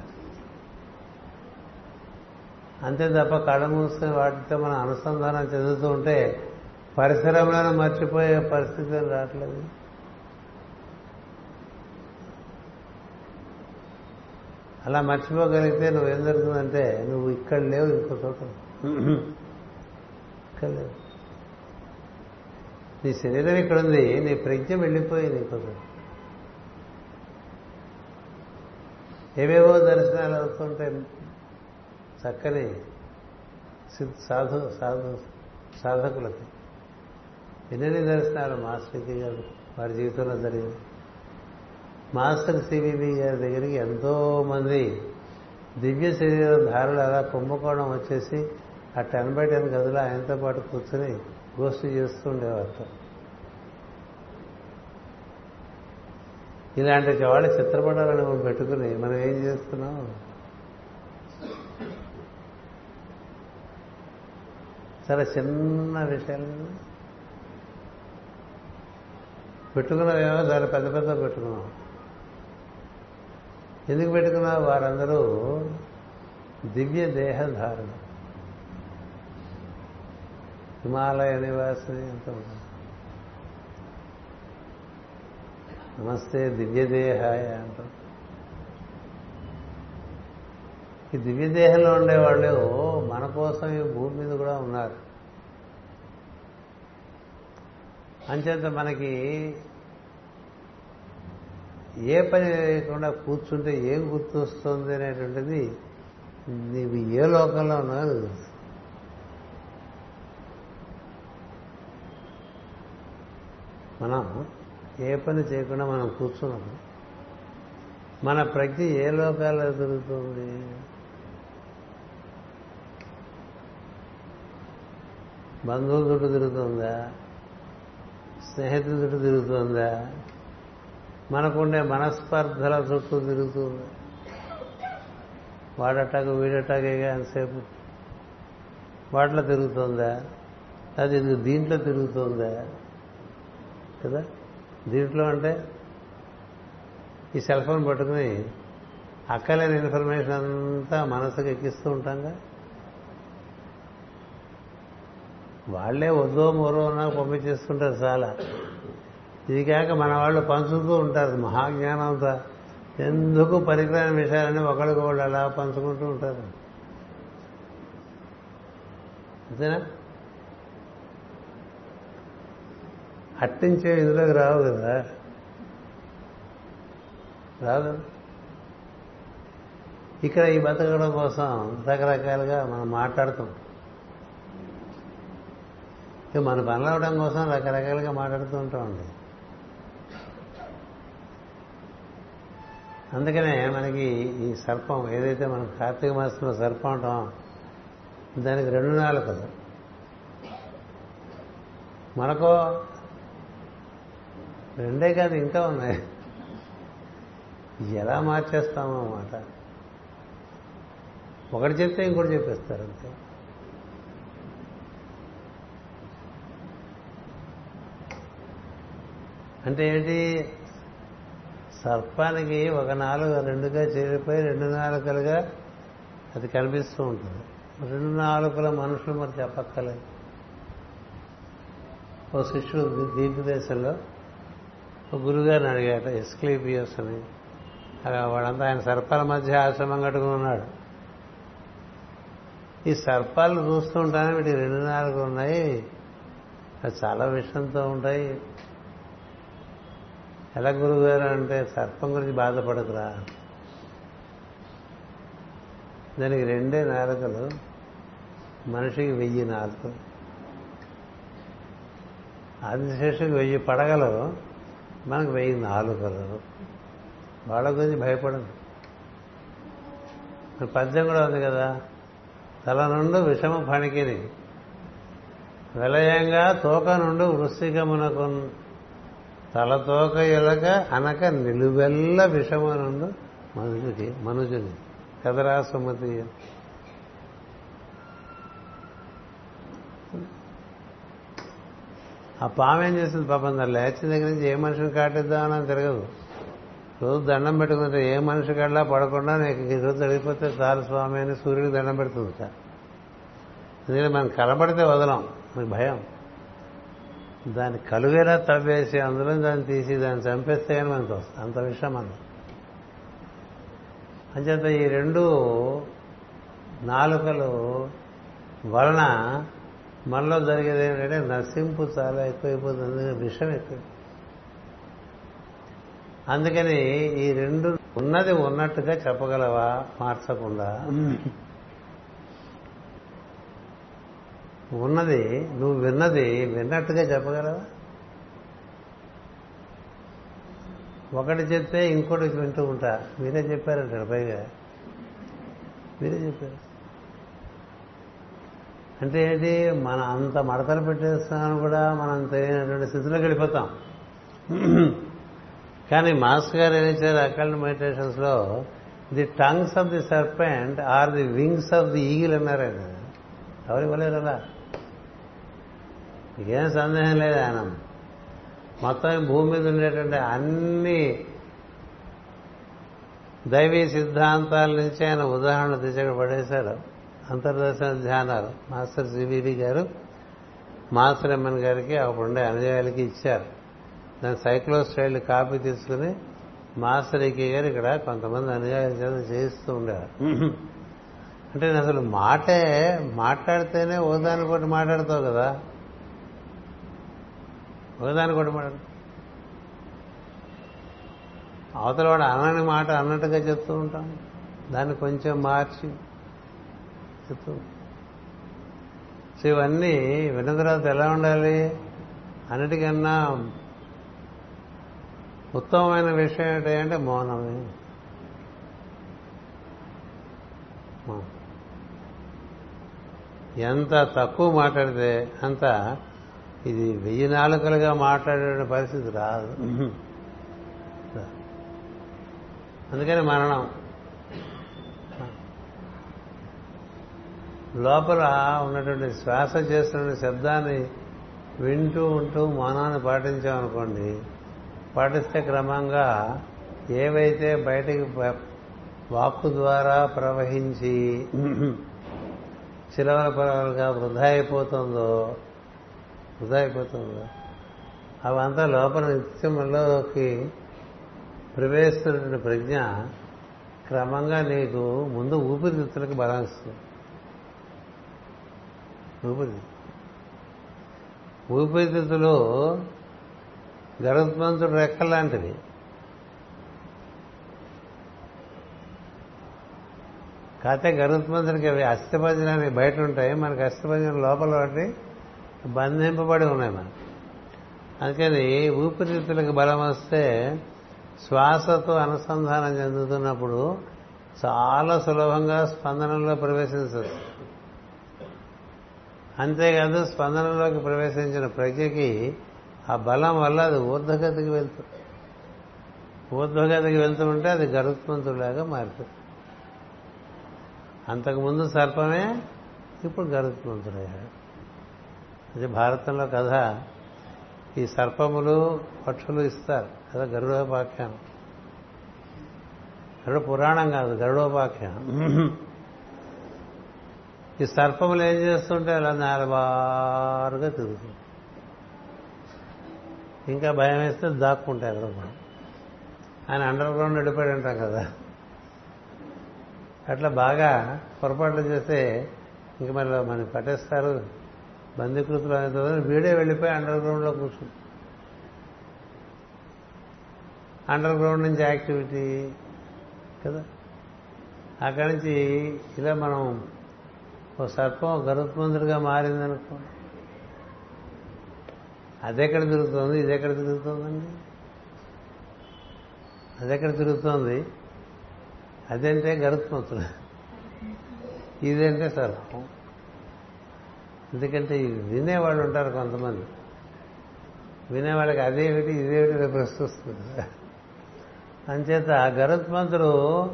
అంతే తప్ప కళ్ళ మూసుకొని వాటితో మనం అనుసంధానం చెందుతూ ఉంటే పరిసరంలో మర్చిపోయే పరిస్థితి రావట్లేదు. అలా మర్చిపోగలిగితే నువ్వు ఏం జరుగుతుందంటే నువ్వు ఇక్కడ లేవు ఇంకో చోట. ఇక్కడ లేవు. నీ శరీరం ఇక్కడ ఉంది నీ ప్రజ్ఞ వెళ్ళిపోయింది ఇంకో చోట. ఏవేవో దర్శనాలు అవుతుంటే చక్కని సాధు సాధు సాధకులకి. ఎన్నెన్ని దర్శనాలు మాస్టర్కి గారు వారి జీవితంలో జరిగింది మాస్టర్ సివివి గారి దగ్గరికి ఎంతో మంది దివ్య శరీర ధారలు అలా కుంభకోణం వచ్చేసి ఆ టెన్ బై టెన్ గదిలో ఆయనతో పాటు కూర్చుని గోష్ఠి చేస్తూ ఉండేవారు. ఇలాంటి వాళ్ళ చిత్రపటాలను మనం పెట్టుకుని మనం ఏం చేస్తున్నాం? చాలా చిన్న విషయాలు. పెట్టుకున్నవేమో చాలా పెద్ద పెద్ద పెట్టుకున్నాం. ఎందుకు పెట్టుకున్నారు వారందరూ దివ్య దేహధారణ. హిమాలయ నివాసిని ఎంత నమస్తే దివ్యదేహాయ అంటారు. ఈ దివ్యదేహంలో ఉండేవాళ్ళు మన కోసం ఈ భూమి మీద కూడా ఉన్నారు. అంచేత మనకి ఏ పని లేకుండా కూర్చుంటే ఏం గుర్తొస్తుంది అనేటువంటిది నీవు ఏ లోకంలో ఉన్నావు మనం ఏ పని చేయకుండా మనం కూర్చున్నాం. మన ప్రజ్ఞ ఏ లోకాల్లో తిరుగుతుంది బంధువుల చుట్టూ తిరుగుతుందా? స్నేహితుల చుట్టూ తిరుగుతుందా? మనకుండే మనస్పర్ధల చుట్టూ తిరుగుతుంది వాడటాకు వీడటాకేగా అంతసేపు వాటిలో తిరుగుతుందా? అది దీంట్లో తిరుగుతుందా? కదా? దీంట్లో అంటే ఈ సెల్ ఫోన్ పట్టుకుని అక్కలేని ఇన్ఫర్మేషన్ అంతా మనసుకు ఎక్కిస్తూ ఉంటాంగా? వాళ్ళే వద్దో మరో నాకు పంపించేస్తుంటారు చాలా. ఇది కాక మన వాళ్ళు పంచుతూ ఉంటారు మహాజ్ఞానంతో. ఎందుకు పరికరాని విషయాలని ఒకరికొకళ్ళు అలా పంచుకుంటూ ఉంటారు. అంతేనా? అట్టించే ఇందులోకి రావు కదా. రాదు. ఇక్కడ ఈ బతకడం కోసం రకరకాలుగా మనం మాట్లాడుతాం. మన పనులు అవడం కోసం రకరకాలుగా మాట్లాడుతూ ఉంటామండి. అందుకనే మనకి ఈ సర్పం ఏదైతే మనం కార్తీక మాసంలో సర్పం అంటాం దానికి రెండు నాలుకలు మనకో రెండే కాదు ఇంకా ఉన్నాయి. ఎలా మార్చేస్తామో అన్నమాట ఒకటి చెప్తే ఇంకోటి చెప్పేస్తారు అంతే. అంటే ఏంటి? సర్పానికి ఒక నాలుగు రెండుగా చేరిపోయి రెండు నాలుకలుగా అది కనిపిస్తూ ఉంటుంది. రెండు నాలుకల మనుషులు మరి చెప్పక్కలేదు ఓ శిష్యుడు దీర్ఘదేశంలో ఒక గురుగారిని అడిగాట ఎస్క్లీపియస్ అని. వాడంతా ఆయన సర్పాల మధ్య ఆశ్రమం కట్టుకుని ఉన్నాడు. ఈ సర్పాలు చూస్తూ ఉంటానే వీటికి రెండు నాలుగు ఉన్నాయి. అవి చాలా విషంతో ఉంటాయి. ఎలా గురుగారు అంటే సర్పం గురించి బాధపడకురా. దానికి రెండే నాలుకలు మనిషికి వెయ్యి నాలుకలు. ఆదిశేషుకి వెయ్యి పడగలు మనకు వెయ్యి నాలుకలు. వాళ్ళ గురించి భయపడదు. పద్యం కూడా ఉంది కదా. తల నుండి విషమ ఫణికిని విలయంగా తోక నుండి వృశ్చికమునకు తలతోక ఎలక అనక నిలువెల్ల విషమనుండు మనుషుకి మనుషుని కదరా సుమతి ఆ పాము ఏం చేసింది పాపం? దాన్ని లేచిన దగ్గర నుంచి ఏ మనిషిని కాటిద్దామని తిరగదు. రోజు దండం పెట్టుకుంటే ఏ మనిషి కళ్ళా పడకుండా నీకు ఈరోజు తడిగిపోతే చాలు స్వామి అని సూర్యుడికి దండం పెడుతుంది ఎందుకంటే మనం కనబడితే వదలం. మీకు భయం. దాన్ని కలుగేలా తవ్వేసి అందులో దాన్ని తీసి దాన్ని చంపేస్తే కానీ మనకు వస్తుంది? అంత విషయం అంత. అంచేత ఈ రెండు నాలుకలు వలన మనలో జరిగేది ఏంటంటే నశింపు చాలా ఎక్కువైపోతుంది విషం ఎక్కువ. అందుకని ఈ రెండు ఉన్నది ఉన్నట్టుగా చెప్పగలవా? మార్చకుండా. ఉన్నది నువ్వు విన్నది విన్నట్టుగా చెప్పగలవా? ఒకటి చెప్తే ఇంకోటి వింటూ ఉంటా. మీరే చెప్పారంటాడు పైగా. మీరే చెప్పారు. అంటే ఏంటి? మనం అంత మడతలు పెట్టేస్తామని కూడా మనం తెలియనటువంటి స్థితిలోకి వెళ్ళిపోతాం. కానీ మాస్టర్ గారు ఏం ఇచ్చారు occult మెడిటేషన్స్లో the tongues of the serpent are the wings of the eagle అన్నారండి ఎవరు ఇవ్వలేరు అలా? ఏం సందేహం లేదు ఆయన మొత్తం భూమి మీద ఉండేటువంటి అన్ని దైవీ సిద్ధాంతాల నుంచి ఆయన ఉదాహరణ తెచ్చి పడేశాడు. అంతర్దర్శన ధ్యానాలు. మాస్టర్ సివివి గారు మాస్టర్ ఎంఎన్ గారికి అప్పుడుండే అనుయాయులకి ఇచ్చారు. దాని సైక్లో స్టైల్ కాపీ తీసుకుని మాస్టర్ ఈకే గారు ఇక్కడ కొంతమంది అనుయాయుల చేత చేయిస్తూ ఉండేవారు. అంటే నేను అసలు మాటే మాట్లాడితేనే ఓదాని కొట్టి మాట్లాడతావు కదా. ఒకదాని కూడా మాట్లాడు. అవతల వాడు అనని మాట అన్నట్టుగా చెప్తూ ఉంటాం. దాన్ని కొంచెం మార్చి చెప్తూ సో ఇవన్నీ విన్న తర్వాత ఎలా ఉండాలి? అన్నిటికన్నా ఉత్తమమైన విషయం ఏంటంటే మౌనమే. ఎంత తక్కువ మాట్లాడితే అంత ఇది వెయ్యి నాలుకలుగా మాట్లాడే పరిస్థితి రాదు. అందుకని మరణం. లోపల ఉన్నటువంటి శ్వాస చేస్తున్న శబ్దాన్ని వింటూ ఉంటూ మౌనాన్ని పాటించామనుకోండి పాటిస్తే క్రమంగా ఏవైతే బయటికి వాక్కు ద్వారా ప్రవహించి చిలవల పొలవలుగా వృధా అయిపోతుందో వృధా అయిపోతుంది అవంతా లోపల నిత్యంలోకి ప్రవేశిస్తున్నటువంటి ప్రజ్ఞ క్రమంగా నీకు ముందు ఊపిరితిత్తులకు బలం ఇస్తుంది. ఊపిరి ఊపిరితిత్తులు గరుత్మంతుడు రెక్కలాంటివి కాకపోతే గరుత్మంతుడికి అవి అస్థిపంజరానికి బయట ఉంటాయి. మనకి అస్థిపంజరం లోపల వాటి బంధింపబడి ఉన్నాయి మనకి అందుకని ఊపిరితిత్తులకు బలం వస్తే శ్వాసతో అనుసంధానం చెందుతున్నప్పుడు చాలా సులభంగా స్పందనలో ప్రవేశించవచ్చు అంతేకాదు స్పందనలోకి ప్రవేశించిన ప్రజ్ఞకి ఆ బలం వల్ల అది ఊర్ధ్వగతికి వెళ్తుంది. ఊర్ధ్వగతికి వెళ్తూ ఉంటే అది గరుత్మంతులాగా మారుతుంది. అంతకుముందు సర్పమే ఇప్పుడు గరుత్మంతుడయ్యాడు భారతంలో కథ. ఈ సర్పములు పక్షులు ఇస్తారు. కదా గరుడోపాఖ్యానం. గరుడ పురాణం కాదు గరుడోపాఖ్యానం. ఈ సర్పములు ఏం చేస్తుంటే అలా నేలబారుగా తిరుగుతుంది. ఇంకా భయం వేస్తే దాక్కుంటాయి అక్కడ మనం ఆయన అండర్ గ్రౌండ్ వెళ్ళిపోయాడు అంటాం కదా. అట్లా బాగా పొరపాట్లు చేస్తే ఇంక మరి మనకి పట్టేస్తారు. బందీకృతులు తర్వాత వీడే వెళ్ళిపోయి అండర్ గ్రౌండ్లో కూర్చుంది అండర్ గ్రౌండ్ నుంచి యాక్టివిటీ కదా? అక్కడి నుంచి ఇలా మనం ఓ సర్పం గరుత్మంతుడిగా మారిందనుకో. అదెక్కడ తిరుగుతుంది? ఇది ఎక్కడ తిరుగుతుందండి? అదెక్కడ తిరుగుతోంది? అదంటే గరుత్మంతుడు. ఇదంటే సర్పం. ఎందుకంటే వినేవాళ్ళు ఉంటారు కొంతమంది. వినేవాళ్ళకి అదేమిటి ఇదేమిటి రేపు ప్రశ్నిస్తుంది అంచేత గరుత్మంతుడు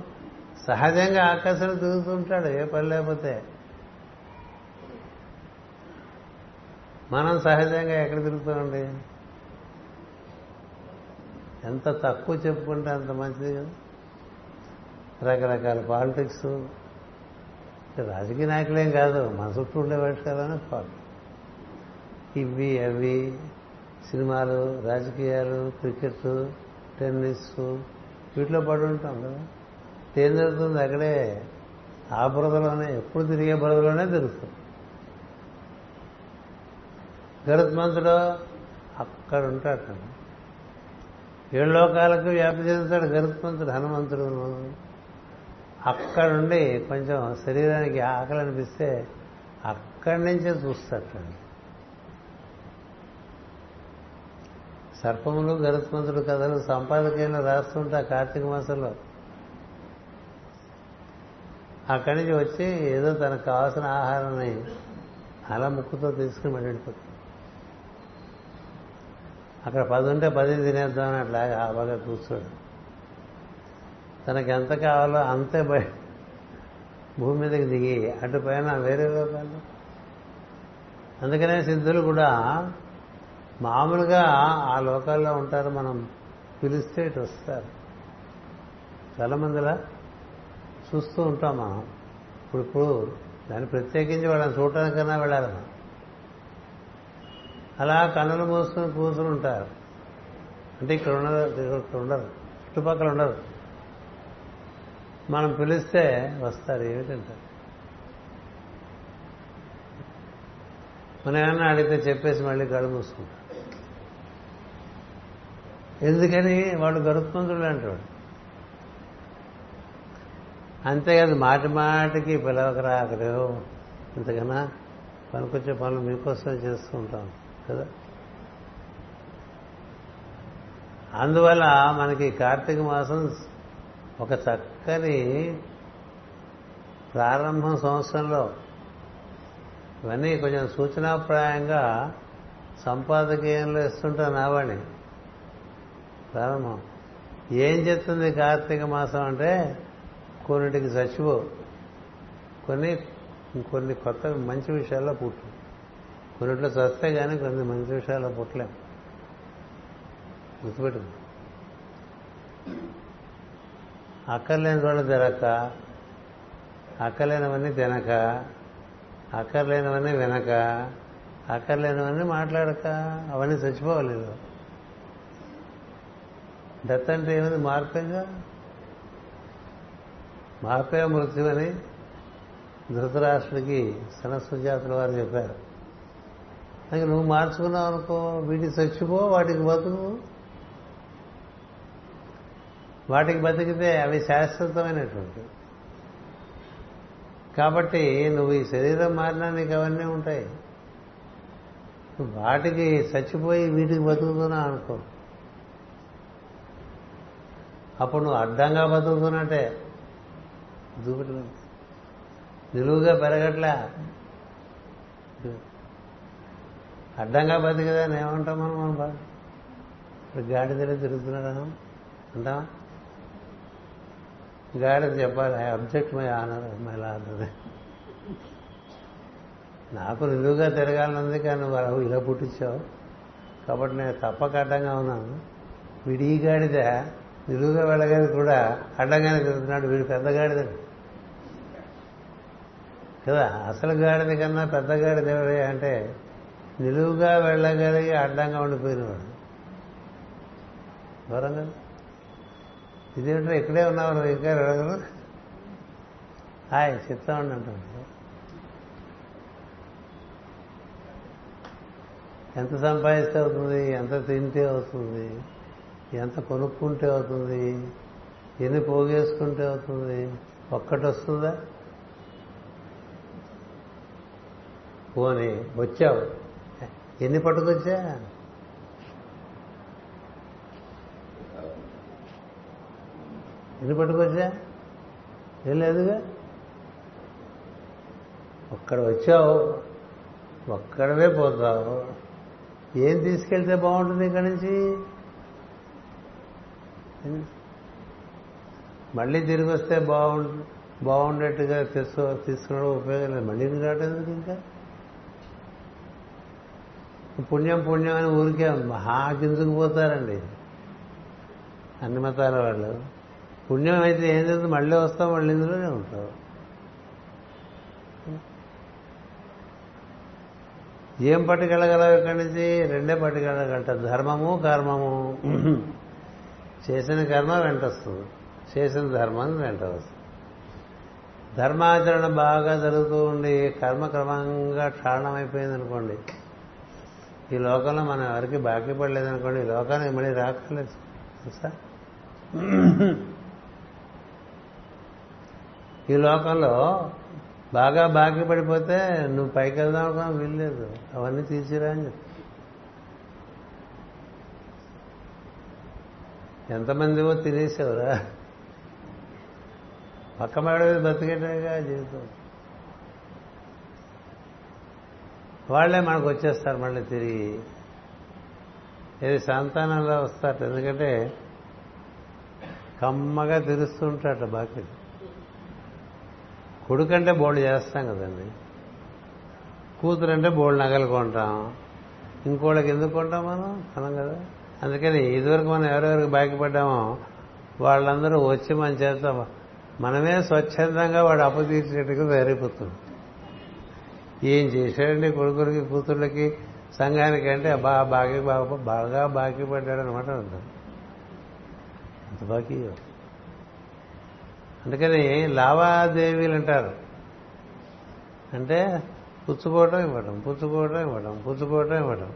సహజంగా ఆకాశం తిరుగుతుంటాడు ఏ పని లేకపోతే. మనం సహజంగా ఎక్కడ తిరుగుతామండి? ఎంత తక్కువ చెప్పుకుంటే అంత మంచిది కదా. రకరకాల పాలిటిక్స్ రాజకీయ నాయకులేం కాదు మన చుట్టూ ఉండేవాడు కదా పాలు ఇవి అవి సినిమాలు రాజకీయాలు క్రికెట్ టెన్నిస్ వీటిలో పడి ఉంటాం కదా. ఏం జరుగుతుంది అక్కడే ఆ బురదలోనే ఎప్పుడు తిరిగే బురదలోనే తిరుగుతుంది గరుత్మంతుడు అక్కడ ఉంటాడు. ఏడు లోకాలకు వ్యాప్తి చెందుతాడు గరుత్మంతుడు హనుమంతుడు. అక్కడుండి కొంచెం శరీరానికి ఆకలి అనిపిస్తే అక్కడి నుంచే చూస్తాడు సర్పములు గరుత్మంతుడు కథలు సంపాదకైనా రాస్తుంటా కార్తీక మాసంలో. అక్కడి నుంచి వచ్చి ఏదో తనకు కావాల్సిన ఆహారాన్ని అలా ముక్కుతో తీసుకుని వెళ్ళిపోతుంది అక్కడ పది ఉంటే పది తినేద్దాం అని అట్లా బాగా కూర్చోడు. తనకి ఎంత కావాలో అంతే బయ భూమి మీదకి దిగి అటు పైన వేరే లోకాలు. అందుకనే సిద్ధులు కూడా మామూలుగా ఆ లోకాల్లో ఉంటారు మనం పిలిస్తే ఇటు వస్తారు. చాలా మందిలా చూస్తూ ఉంటాం మనం. ఇప్పుడు ఇప్పుడు దాన్ని ప్రత్యేకించి వాళ్ళని చూడటానికన్నా వెళ్ళాలి మనం. అలా కన్నులు మూసుకుని కూర్చుని ఉంటారు. అంటే ఇక్కడ ఉండరు ఇక్కడ ఉండరు చుట్టుపక్కల ఉండరు. మనం పిలిస్తే వస్తారు ఏమిటంటారు మనం ఏమన్నా అడిగితే చెప్పేసి మళ్ళీ గడు మూసుకుంటాం ఎందుకని? వాడు గరుత్మంతుడు అంటాడు అంతేకాదు మాటి మాటికి పిలవకరా అక్కడేవో ఇంతకన్నా పనికొచ్చే పనులు మీకోసం చేస్తూ ఉంటాం కదా? అందువల్ల మనకి కార్తీక మాసం ఒక చక్కని ప్రారంభం సంవత్సరంలో ఇవన్నీ కొంచెం సూచనాప్రాయంగా సంపాదకీయంలో ఇస్తుంటాను నావాణి. ప్రారంభం. ఏం చెప్తుంది కార్తీక మాసం అంటే కొన్నిటికి చచ్చిపో. కొన్ని కొన్ని కొత్త మంచి విషయాల్లో పుట్టు. కొన్నిట్లో చస్తే కానీ కొన్ని మంచి విషయాల్లో పుట్టలేం. గుర్తుపెట్టు అక్కర్లేని రోడ్లు తిరక్క అక్కర్లేనివన్నీ తినక అక్కర్లేనివన్నీ వినక అక్కర్లేనివన్నీ మాట్లాడక అవన్నీ చచ్చిపోవాలి డెత్ అంటే ఏమిది? మార్పేగా? మార్పే మృత్యు అని ధృతరాష్ట్రుడికి సనసుజాతుల వారు చెప్పారు. అందుకే నువ్వు మార్చుకున్నావు అనుకో వీటికి చచ్చిపో వాటికి బతుకు. వాటికి బతికితే అవి శాశ్వతమైనటువంటి. కాబట్టి నువ్వు ఈ శరీరం మారినా నీకు అవన్నీ ఉంటాయి. వాటికి చచ్చిపోయి వీటికి బతుకుతున్నావు అనుకో. అప్పుడు నువ్వు అడ్డంగా బతుకుతున్నట్టే. దూకుడు నిలువుగా పెరగట్లే. అడ్డంగా బతికదని ఏమంటాం మనం మనం ఇప్పుడు ఇప్పుడు తిరుగుతున్నారా? అంటావా? అంటాం చెప్పాలి. I object my honour my ladder నాకు నిలువుగా తిరగాలనుంది కానీ నువ్వు అలా ఇలా పుట్టించావు. కాబట్టి నేను తప్పక అడ్డంగా ఉన్నాను. వీడి ఈ గాడిద నిలువుగా వెళ్ళగానే కూడా అడ్డంగానే తిరుగుతున్నాడు. వీడు పెద్ద గాడిద కదా? అసలు గాడిద కన్నా పెద్ద గాడిద అంటే నిలువుగా వెళ్ళగలిగి అడ్డంగా ఉండిపోయినవాడు. దూరంగా ఇదేమిటో ఇక్కడే ఉన్నావు నువ్వు ఇంకా వెళ్ళగలరు హాయ్ చెప్తా అంటుంది ఎంత సంపాదిస్తే అవుతుంది ఎంత తింటే అవుతుంది ఎంత కొనుక్కుంటే అవుతుంది ఎన్ని పోగేసుకుంటే అవుతుంది ఒక్కటి వస్తుందా? పోని వచ్చావు. ఎన్ని పట్టుకొచ్చా? ఎందుకు పట్టుకొచ్చా ఏం లేదుగా. ఒక్కడ వచ్చావు ఒక్కడవే పోతావు. ఏం తీసుకెళ్తే బాగుంటుంది ఇక్కడి నుంచి? మళ్ళీ తిరిగి వస్తే బాగుండు బాగుండేట్టుగా తీసు తీసుకున్నాడు ఉపయోగం లేదు. మళ్ళీ రావటం ఇంకా? పుణ్యం పుణ్యం అని ఊరికే మహా గింజుకుపోతారండి అన్ని మతాల వాళ్ళు. పుణ్యం అయితే ఏం జరుగుతుంది మళ్ళీ వస్తావు మళ్ళీ ఇందులోనే ఉంటావు. ఏం పట్టుకెళ్ళగలవు ఇక్కడి నుంచి? రెండే పట్టుకెళ్ళగలట. ధర్మము కర్మము. చేసిన కర్మ వెంట వస్తుంది. చేసిన ధర్మం వెంట వస్తుంది. ధర్మాచరణ బాగా జరుగుతూ ఉండి కర్మ క్రమంగా క్షాళనమైపోయింది అనుకోండి ఈ లోకంలో మనం ఎవరికి బాకీ పడలేదు అనుకోండి ఈ లోకానికి మళ్ళీ రాకలేదు తెలుసా? ఈ లోకంలో బాగా బాకీ పడిపోతే నువ్వు పైకి వెళ్దాం అనుకున్నా వీల్లేదు. అవన్నీ తీసిరా అని చెప్పి. ఎంతమందివో తినేసేవరా? పక్క మేడ మీద బతికేటగా జీవితం. వాళ్ళే మనకు వచ్చేస్తారు మళ్ళీ తిరిగి. ఏది సంతానంలో వస్తారు ఎందుకంటే కమ్మగా తెరుస్తుంటాట బాకీ కొడుకంటే బోల్డ్ చేస్తాం కదండి. కూతురంటే బోల్డ్ నగలు కొంటాం. ఇంకోళ్ళకి ఎందుకు కొంటాం మనం? మనం కదా? అందుకని ఇదివరకు మనం ఎవరెవరికి బాకిపడ్డామో వాళ్ళందరూ వచ్చి మన చేత మనమే స్వచ్ఛందంగా వాడు అప్పు తీర్చేట్టుగా తయారైపోతుంది. ఏం చేశాడండి కొడుకులకి కూతుళ్ళకి? సంఘానికి అంటే బాగా బాకీ బాగా బాగా బాకీ పడ్డాడు అనమాట అంటారు అంత బాకీ అందుకని లావాదేవీలు అంటారు. అంటే పుచ్చుకోవటం ఇవ్వటం పుచ్చుకోవటం ఇవ్వటం పుచ్చుకోవటం ఇవ్వటం.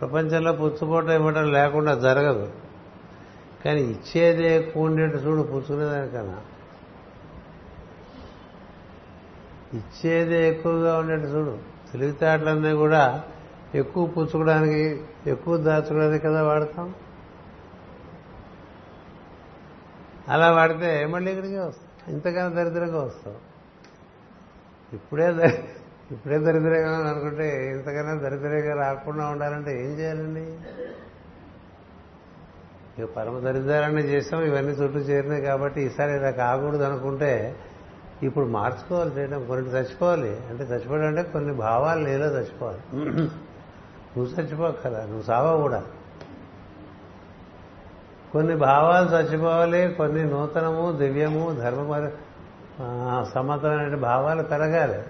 ప్రపంచంలో పుచ్చుకోవటం ఇవ్వటం లేకుండా జరగదు. కానీ ఇచ్చేదే ఎక్కువ చూడు పుచ్చుకునేదానికన్నా. ఇచ్చేదే ఎక్కువగా ఉండేట్టు చూడు. తెలివితేటలన్నీ కూడా ఎక్కువ పుచ్చుకోవడానికి ఎక్కువ దాచుకోవడానికి కదా వాడతాం. అలా వాడితే మళ్ళీ ఇక్కడికే వస్తాం ఇంతకన్నా దరిద్రంగా వస్తాం ఇప్పుడే ఇప్పుడే దరిద్రంగా అనుకుంటే ఇంతకన్నా దరిద్రంగా రాకుండా ఉండాలంటే ఏం చేయాలండి? ఇక పరమ దరిద్రాన్ని చేసాం ఇవన్నీ చుట్టూ చేరినాయి కాబట్టి ఈసారి ఇలా కాకూడదు అనుకుంటే ఇప్పుడు మార్చుకోవాలి చేయడం కొన్ని చచ్చిపోవాలి. అంటే చచ్చిపోవడం అంటే కొన్ని భావాలు నీలో చచ్చిపోవాలి. నువ్వు చచ్చిపోకరా నువ్వు సావా కూడా. కొన్ని భావాలు చచ్చిపోవాలి కొన్ని నూతనము దివ్యము ధర్మ సమ్మతమైన భావాలు పెరగాలి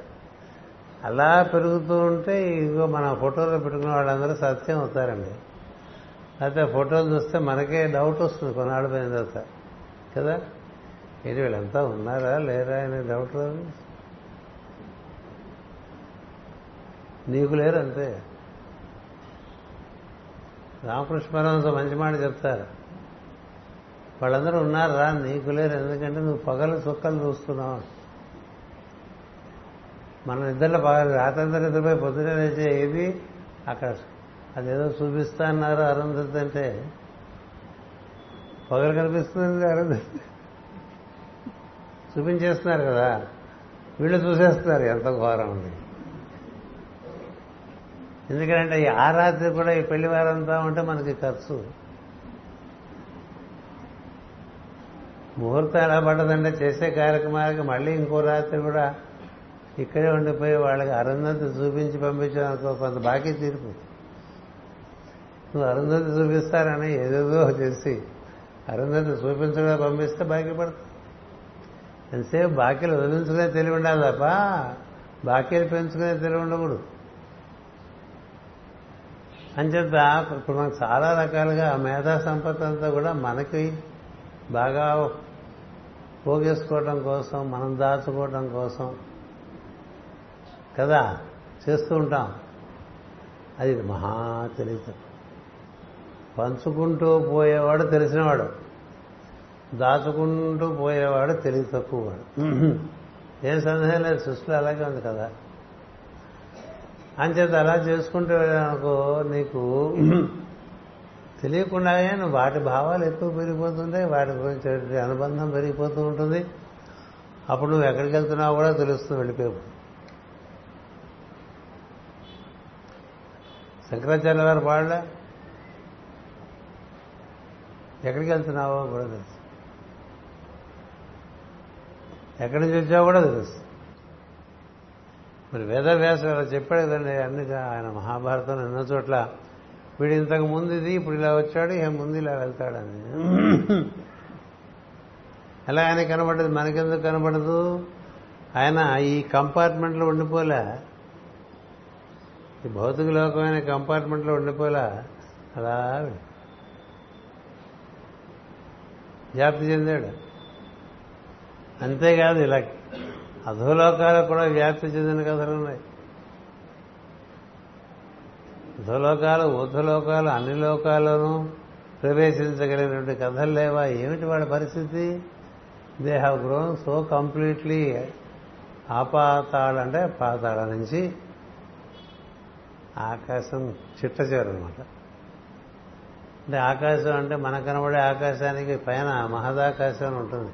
అలా పెరుగుతూ ఉంటే ఇదిగో మన ఫోటోలో పెట్టుకున్న వాళ్ళందరూ సత్యం అవుతారండి. అయితే ఫోటోలు చూస్తే మనకే డౌట్ వస్తుంది కొన్నాళ్ళు పోయిన తర్వాత. కదా? ఏంటి వీళ్ళంతా ఉన్నారా లేరా అనే డౌట్ రాదు నీకు లేరు అంతే. రామకృష్ణ పరమహంస మంచి మాట చెప్తారు. వాళ్ళందరూ ఉన్నారు రా నీకు లేరు ఎందుకంటే నువ్వు పగలు చుక్కలు చూస్తున్నావు. మన నిద్రలో పగలు రాత్రంతా నిద్రపోయి పొద్దున లేచే ఏది? అక్కడ అదేదో చూపిస్తా అన్నారు అరుంధతి అంటే. పగలు కనిపిస్తుంది అరుంధతి. చూపించేస్తున్నారు కదా. వీళ్ళు చూసేస్తున్నారు ఎంత ఘోరం ఉంది ఎందుకంటే ఈ ఆ రాత్రి కూడా ఈ పెళ్ళి వారంతా ఉంటే మనకి ఖర్చు. ముహూర్తం ఎలా పడ్డదంటే చేసే కార్యక్రమాలకి మళ్ళీ ఇంకో రాత్రి కూడా ఇక్కడే ఉండిపోయి వాళ్ళకి అరుంధతి చూపించి పంపించావు కొంత బాకీ తీర్పు నువ్వు అరుంధతి చూపిస్తారని ఏదేదో చేసి అరుంధతి చూపించకుండా పంపిస్తే బాకీ పడుతుంది. ఎంతసేపు బాకీలు వదిలించుకునే తెలివి ఉండాలి తప్ప బాకీలు పెంచుకునే తెలివి ఉండకూడదు. అంచేత ఇప్పుడు మనకు చాలా రకాలుగా మేధా సంపత్తి అంతా కూడా మనకి బాగా పోగేసుకోవడం కోసం మనం దాచుకోవడం కోసం కదా చేస్తూ ఉంటాం. అది మహా తెలియదు పంచుకుంటూ పోయేవాడు తెలిసినవాడు. దాచుకుంటూ పోయేవాడు తెలివి తక్కువవాడు ఏం సందేహం లేదు సృష్టిలో అలాగే ఉంది కదా. అంచేత అలా చేసుకుంటూ వెళ్ళానుకో నీకు తెలియకుండానే నువ్వు వాటి భావాలు ఎక్కువ పెరిగిపోతుంటాయి వాటి గురించి అనుబంధం పెరిగిపోతూ ఉంటుంది. అప్పుడు నువ్వు ఎక్కడికి వెళ్తున్నావు కూడా తెలుస్తుంది వెళ్ళిపోయావు. శంకరాచార్య గారు పాడలే. ఎక్కడికి వెళ్తున్నావో కూడా తెలుసు. ఎక్కడి నుంచి వచ్చావో కూడా తెలుసు. మరి వేదవ్యాసుడు అలా చెప్పాడు కదండి అన్ని ఆయన మహాభారతం ఎన్నో చోట్ల వీడు ఇంతకు ముందు ఇది ఇప్పుడు ఇలా వచ్చాడు ఇక ముందు ఇలా వెళ్తాడని. ఎలా ఆయన కనబడదు? మనకెందుకు కనబడదు? ఆయన ఈ కంపార్ట్మెంట్లో ఉండిపోలే. ఈ భౌతిక లోకమైన కంపార్ట్మెంట్లో ఉండిపోలే. అలా వ్యాప్తి చెందాడు. అంతేకాదు ఇలా అధోలోకాలకు కూడా వ్యాప్తి చెందిన కథలు ఉన్నాయి. ధులోకాలు ఊర్ధలోకాలు అన్ని లోకాల్లోనూ ప్రవేశించగలిగినటువంటి కథలు లేవా? ఏమిటి వాళ్ళ పరిస్థితి? They have grown so completely ఆపాతాళ అంటే పాతాళ నుంచి ఆకాశం చిట్ట అనమాట అంటే ఆకాశం అంటే మన కనబడే ఆకాశానికి పైన మహదాకాశం అని ఉంటుంది.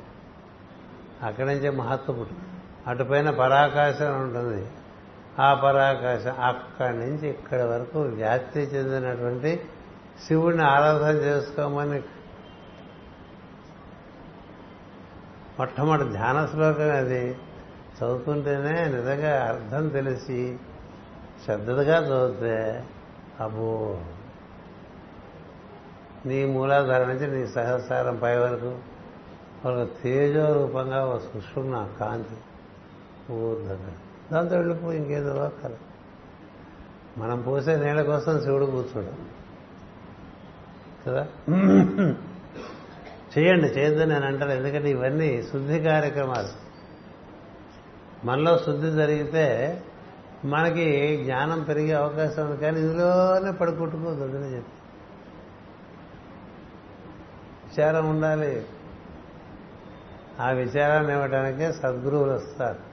అక్కడి నుంచే మహత్వ పుట్టింది అటుపైన పరాకాశం ఉంటుంది. ఆ పరాకాశం అక్కడి నుంచి ఇక్కడి వరకు వ్యాప్తి చెందినటువంటి శివుడిని ఆరాధన చేసుకోమని మొట్టమొదటి ధ్యాన శ్లోకం అది. చదువుతుంటేనే నిజంగా అర్థం తెలిసి శ్రద్ధగా చదివితే అబ్బో నీ మూలాధార నుంచి నీ సహస్రం పై వరకు ఒక తేజో రూపంగా ఒక సుషుమ్న కాంతి. ఊర్ధగా దాంతో వెళ్ళిపోయి ఇంకేదో కల మనం పోసే నీళ్ళ కోసం శివుడు కూర్చోడు. కదా? చేయండి చేయొద్దని నేను అంటాను. ఎందుకంటే ఇవన్నీ శుద్ధి కార్యక్రమాలు. మనలో శుద్ధి జరిగితే మనకి జ్ఞానం పెరిగే అవకాశం ఉంది కానీ ఇందులోనే పడుకుంటుకోదు అని చెప్పి. విచారం ఉండాలి. ఆ విచారాన్ని ఇవ్వడానికే సద్గురువులు వస్తారు.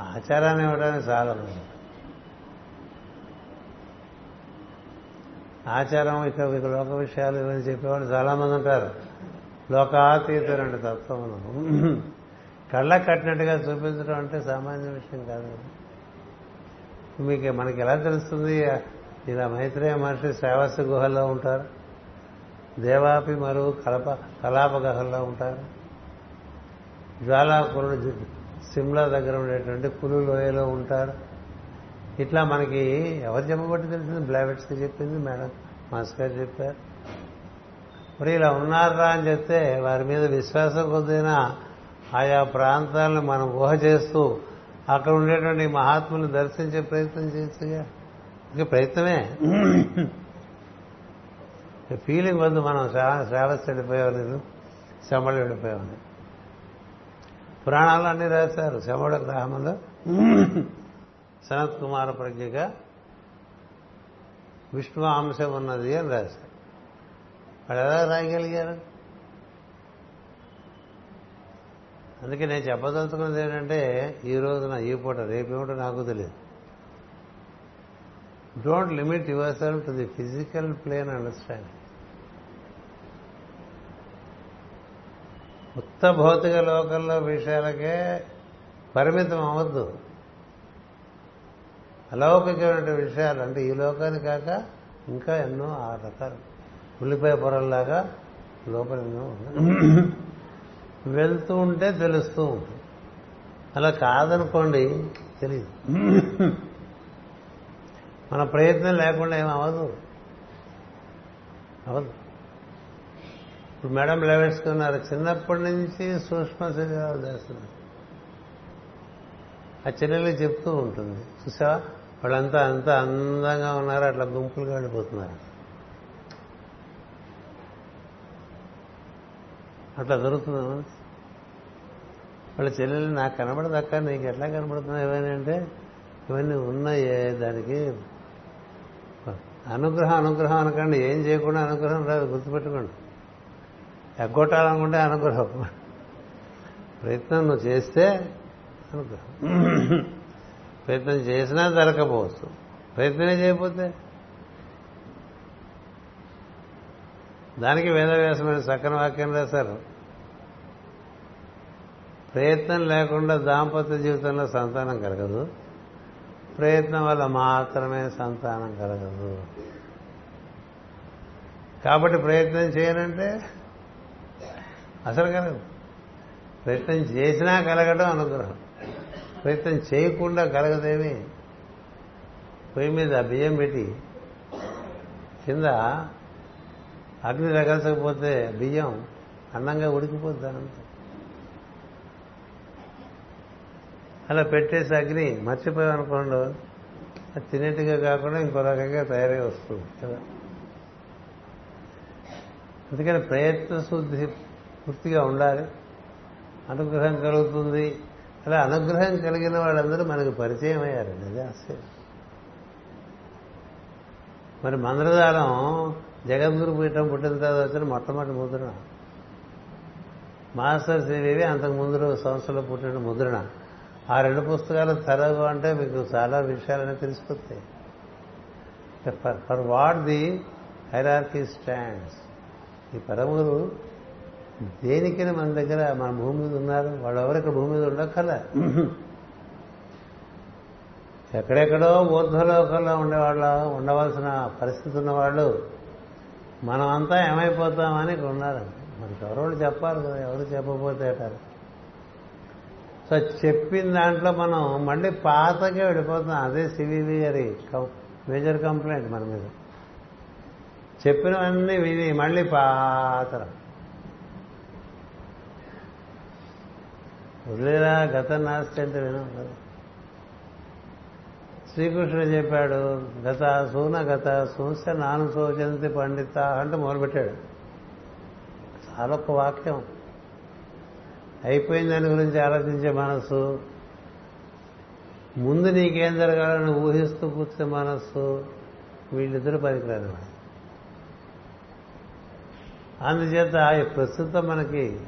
ఆచారాన్ని ఇవ్వడానికి చాలా ఆచారం ఇక ఇక లోక విషయాలు ఇవన్నీ చెప్పేవాళ్ళు చాలా మంది ఉంటారు. లోకాతీతులంటే తత్వమును కళ్ళ కట్టినట్టుగా చూపించడం అంటే సామాన్య విషయం కాదు. మీకు మనకి ఎలా తెలుస్తుంది? ఇలా మైత్రేయ మహర్షి శ్రావస్య గుహల్లో ఉంటారు. దేవాపి మరువు కలప కలాప గుహల్లో ఉంటారు. జ్వాలాపురుడు సిమ్లా దగ్గర ఉండేటువంటి కులు లోయలో ఉంటారు. ఇట్లా మనకి ఎవరు చెప్పబట్టి తెలిసింది? బ్లావెట్స్ చెప్పింది మేడం మాస్ గారు చెప్పారు. మరి ఇలా ఉన్నారా అని చెప్తే వారి మీద విశ్వాసం కొద్దినా ఆయా ప్రాంతాలను మనం ఊహ చేస్తూ అక్కడ ఉండేటువంటి మహాత్ములు దర్శించే ప్రయత్నం చేయొచ్చుగా ఇక ప్రయత్నమే. (coughs) ఫీలింగ్ వద్దు మనం శ్రా- శ్రావస్తి వెళ్ళిపోయేవాళ్ళు శమళ్ళు వెళ్ళిపోయేవాళ్ళు పురాణాలు అన్ని రాశారు. శమోడ గ్రామంలో సనత్ కుమార ప్రజ్ఞగా విష్ణు అంశం ఉన్నది అని రాశారు. వాళ్ళు ఎలా రాయగలిగారు? అందుకే నేను చెప్పదలుచుకున్నది ఏంటంటే ఈ రోజున ఈ పూట రేపేమిటో నాకు తెలియదు. Don't limit yourself to the physical plane understanding ఉత్త భౌతిక లోకంలో విషయాలకే పరిమితం అవ్వద్దు. అలౌకికమైన విషయాలు అంటే ఈ లోకాన్ని కాక ఇంకా ఎన్నో ఆ రకాలు. ఉల్లిపాయ పొరల్లాగా లోపల ఎన్నో వెళ్తూ ఉంటే తెలుస్తూ ఉంటుంది. అలా కాదనుకోండి తెలియదు మన ప్రయత్నం లేకుండా ఏం అవ్వదు. అవ్వదు. ఇప్పుడు మేడం లేవేసుకున్నారు. చిన్నప్పటి నుంచి సూక్ష్మ శరీరాలు చేస్తున్నారు. ఆ చెల్లెలు చెప్తూ ఉంటుంది. చూసావా? వాళ్ళంతా అంత అందంగా ఉన్నారు అట్లా గుంపులుగా వెళ్ళిపోతున్నారు. అట్లా దొరుకుతుందా వాళ్ళ చెల్లెలు నాకు కనబడదక్క నీకు ఎట్లా కనబడుతున్నాయి? ఇవన్నీ అంటే ఇవన్నీ ఉన్నాయే దానికి. అనుగ్రహం అనుగ్రహం అనకండి. ఏం చేయకుండా అనుగ్రహం రాదు గుర్తుపెట్టుకోండి. ఎగ్గొట్టాలనుకుంటే అనుగ్రహం. ప్రయత్నం నువ్వు చేస్తే అనుగ్రహం. ప్రయత్నం చేసినా దొరకపోవచ్చు ప్రయత్నమే చేయకపోతే? దానికి వేదవ్యాసమైన సక్కన వాక్యం రాశారు. ప్రయత్నం లేకుండా దాంపత్య జీవితంలో సంతానం కలగదు. ప్రయత్నం వల్ల మాత్రమే సంతానం కలగదు. కాబట్టి ప్రయత్నం చేయనంటే అసలు కలగదు ప్రయత్నం చేసినా కలగడం అనుగ్రహం. ప్రయత్నం చేయకుండా కలగదేమి? పొయ్యి మీద బియ్యం పెట్టి కింద అగ్ని రగల్చకపోతే బియ్యం అన్నంగా ఉడికిపోద్దానంత అలా పెట్టేసి అగ్ని మర్చిపోయామనుకోండి అది తినేట్టుగా కాకుండా ఇంకో రకంగా తయారై వస్తుంది కదా. అందుకని ప్రయత్న శుద్ధి పూర్తిగా ఉండాలి. అనుగ్రహం కలుగుతుంది. అలా అనుగ్రహం కలిగిన వాళ్ళందరూ మనకు పరిచయం అయ్యారండి అదే ఆశ్చర్యం మరి మంద్రదారం జగద్గురు పీఠం పుట్టిన తర్వాత వచ్చిన మొట్టమొదటి ముద్రణ. మాస్టర్ శ్రీదేవి అంతకు ముందు సంవత్సరంలో పుట్టిన ముద్రణ. ఆ రెండు పుస్తకాలు చదవు అంటే మీకు చాలా విషయాలని తెలిసిపోతాయి. For for what the hierarchy stands ఈ పరములు దేనికైనా మన దగ్గర మన భూమి మీద ఉన్నారు వాళ్ళు ఎవరికి భూమి మీద ఉండక్కల ఎక్కడెక్కడో ఊర్ధ్వలోకంలో ఉండేవాళ్ళ ఉండవలసిన పరిస్థితి ఉన్నవాళ్ళు మనమంతా ఏమైపోతామని ఉన్నారు. మనకి ఎవరోళ్ళు చెప్పాలి కదా ఎవరు చెప్పకపోతే అంటారు సో చెప్పిన దాంట్లో మనం మళ్ళీ పాతకే వెళ్ళిపోతాం అదే సివివి గారి మేజర్ కంప్లైంట్ మన మీద. చెప్పినవన్నీ విని మళ్ళీ పాతరం. వదిలేరా గత నాస్తి అంటే వినం. కదా శ్రీకృష్ణుడు చెప్పాడు గత సూన గత సూస్య నాను సోచంతి పండిత అంటూ మొదలుపెట్టాడు. చాలొక్క వాక్యం. అయిపోయిన దాని గురించి ఆలోచించే మనసు ముందు నీకేం జరగాలని ఊహిస్తూ కూర్చునే మనస్సు. వీళ్ళిద్దరూ పనికిరాని అందుచేత ప్రస్తుతం మనకి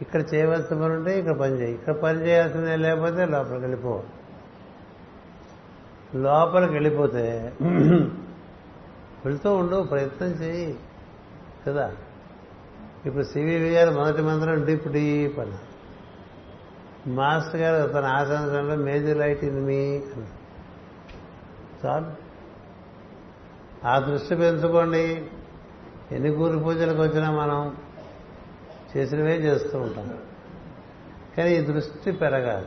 ఇక్కడ చేయవలసిన పని ఉంటే ఇక్కడ పని చేయి. ఇక్కడ పని చేయాల్సిందే లేకపోతే లోపలికి వెళ్ళిపో. లోపలికి వెళ్ళిపోతే వెళ్తూ ఉండు ప్రయత్నం చేయి. కదా? ఇప్పుడు సివివి గారు మొదటి మంత్రం డిప్ డీప్ అని మాస్టర్ గారు తన ఆసనంలో మేజర్ లైట్ ఇన్ మీ అన్నారు. చాలు. ఆ దృష్టి పెంచుకోండి. ఎన్ని గురు పూజలకు వచ్చినా మనం చేసినవే చేస్తూ ఉంటాం. కానీ ఈ దృష్టి పెరగాలి.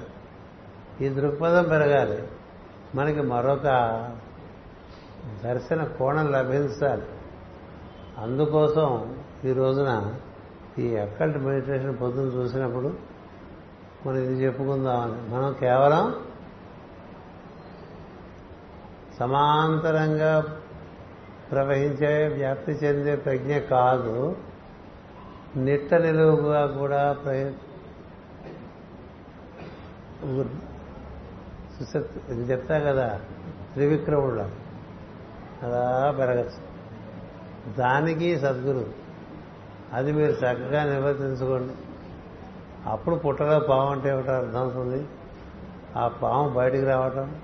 ఈ దృక్పథం పెరగాలి. మనకి మరొక దర్శన కోణం లభించాలి. అందుకోసం ఈ రోజున ఈ అక్కల్ట్ మెడిటేషన్ పొద్దున చూసినప్పుడు మనం ఇది చెప్పుకుందామని. మనం కేవలం సమాంతరంగా ప్రవహించే వ్యాప్తి చెందే ప్రజ్ఞ కాదు. నిట్ట నిలువుగా కూడా ప్రయత్నం ఇది చెప్తా కదా త్రివిక్రముడు. అలా పెరగచ్చు. దానికి సద్గురు. అది మీరు చక్కగా నిర్వర్తించుకోండి. అప్పుడు పుట్టలో పాము అంటే ఏమిటో అర్థం అవుతుంది. ఆ పాము బయటికి రావటం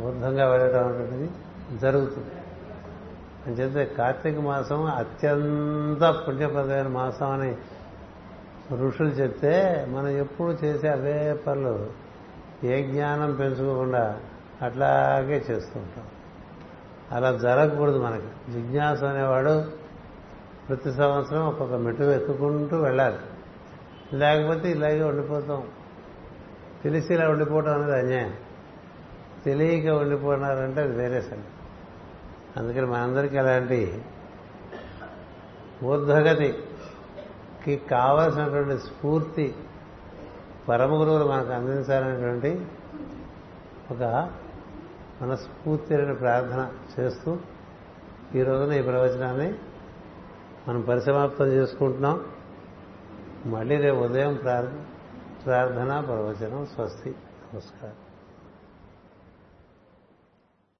ఊర్ధంగా వెళ్ళటం అనేది జరుగుతుంది. అని చెప్తే కార్తీక మాసం అత్యంత పుణ్యప్రదమైన మాసం అని ఋషులు చెప్తే మనం ఎప్పుడు చేసే అవే పనులు. ఏ జ్ఞానం పెంచుకోకుండా అట్లాగే చేస్తుంటాం అలా జరగకూడదు మనకి. జిజ్ఞాస అనేవాడు ప్రతి సంవత్సరం ఒక్కొక్క మెట్టు ఎక్కుకుంటూ వెళ్ళాలి. లేకపోతే ఇలాగే ఉండిపోతాం. తెలిసి ఇలా ఉండిపోవడం అనేది అన్యాయం. తెలియక ఉండిపోనారంటే అది వేరే సంగతి. అందుకని మనందరికీ అలాంటి ఊర్ధ్వగతికి కావలసినటువంటి స్ఫూర్తి పరమ గురువులు మనకు అందించాలనేటువంటి ఒక మనస్ఫూర్తి ప్రార్థన చేస్తూ ఈ రోజున ఈ ప్రవచనాన్ని మనం పరిసమాప్తం చేసుకుంటున్నాం. మళ్ళీ రేపు ఉదయం ప్రార్థన ప్రవచనం స్వస్తి. నమస్కారం.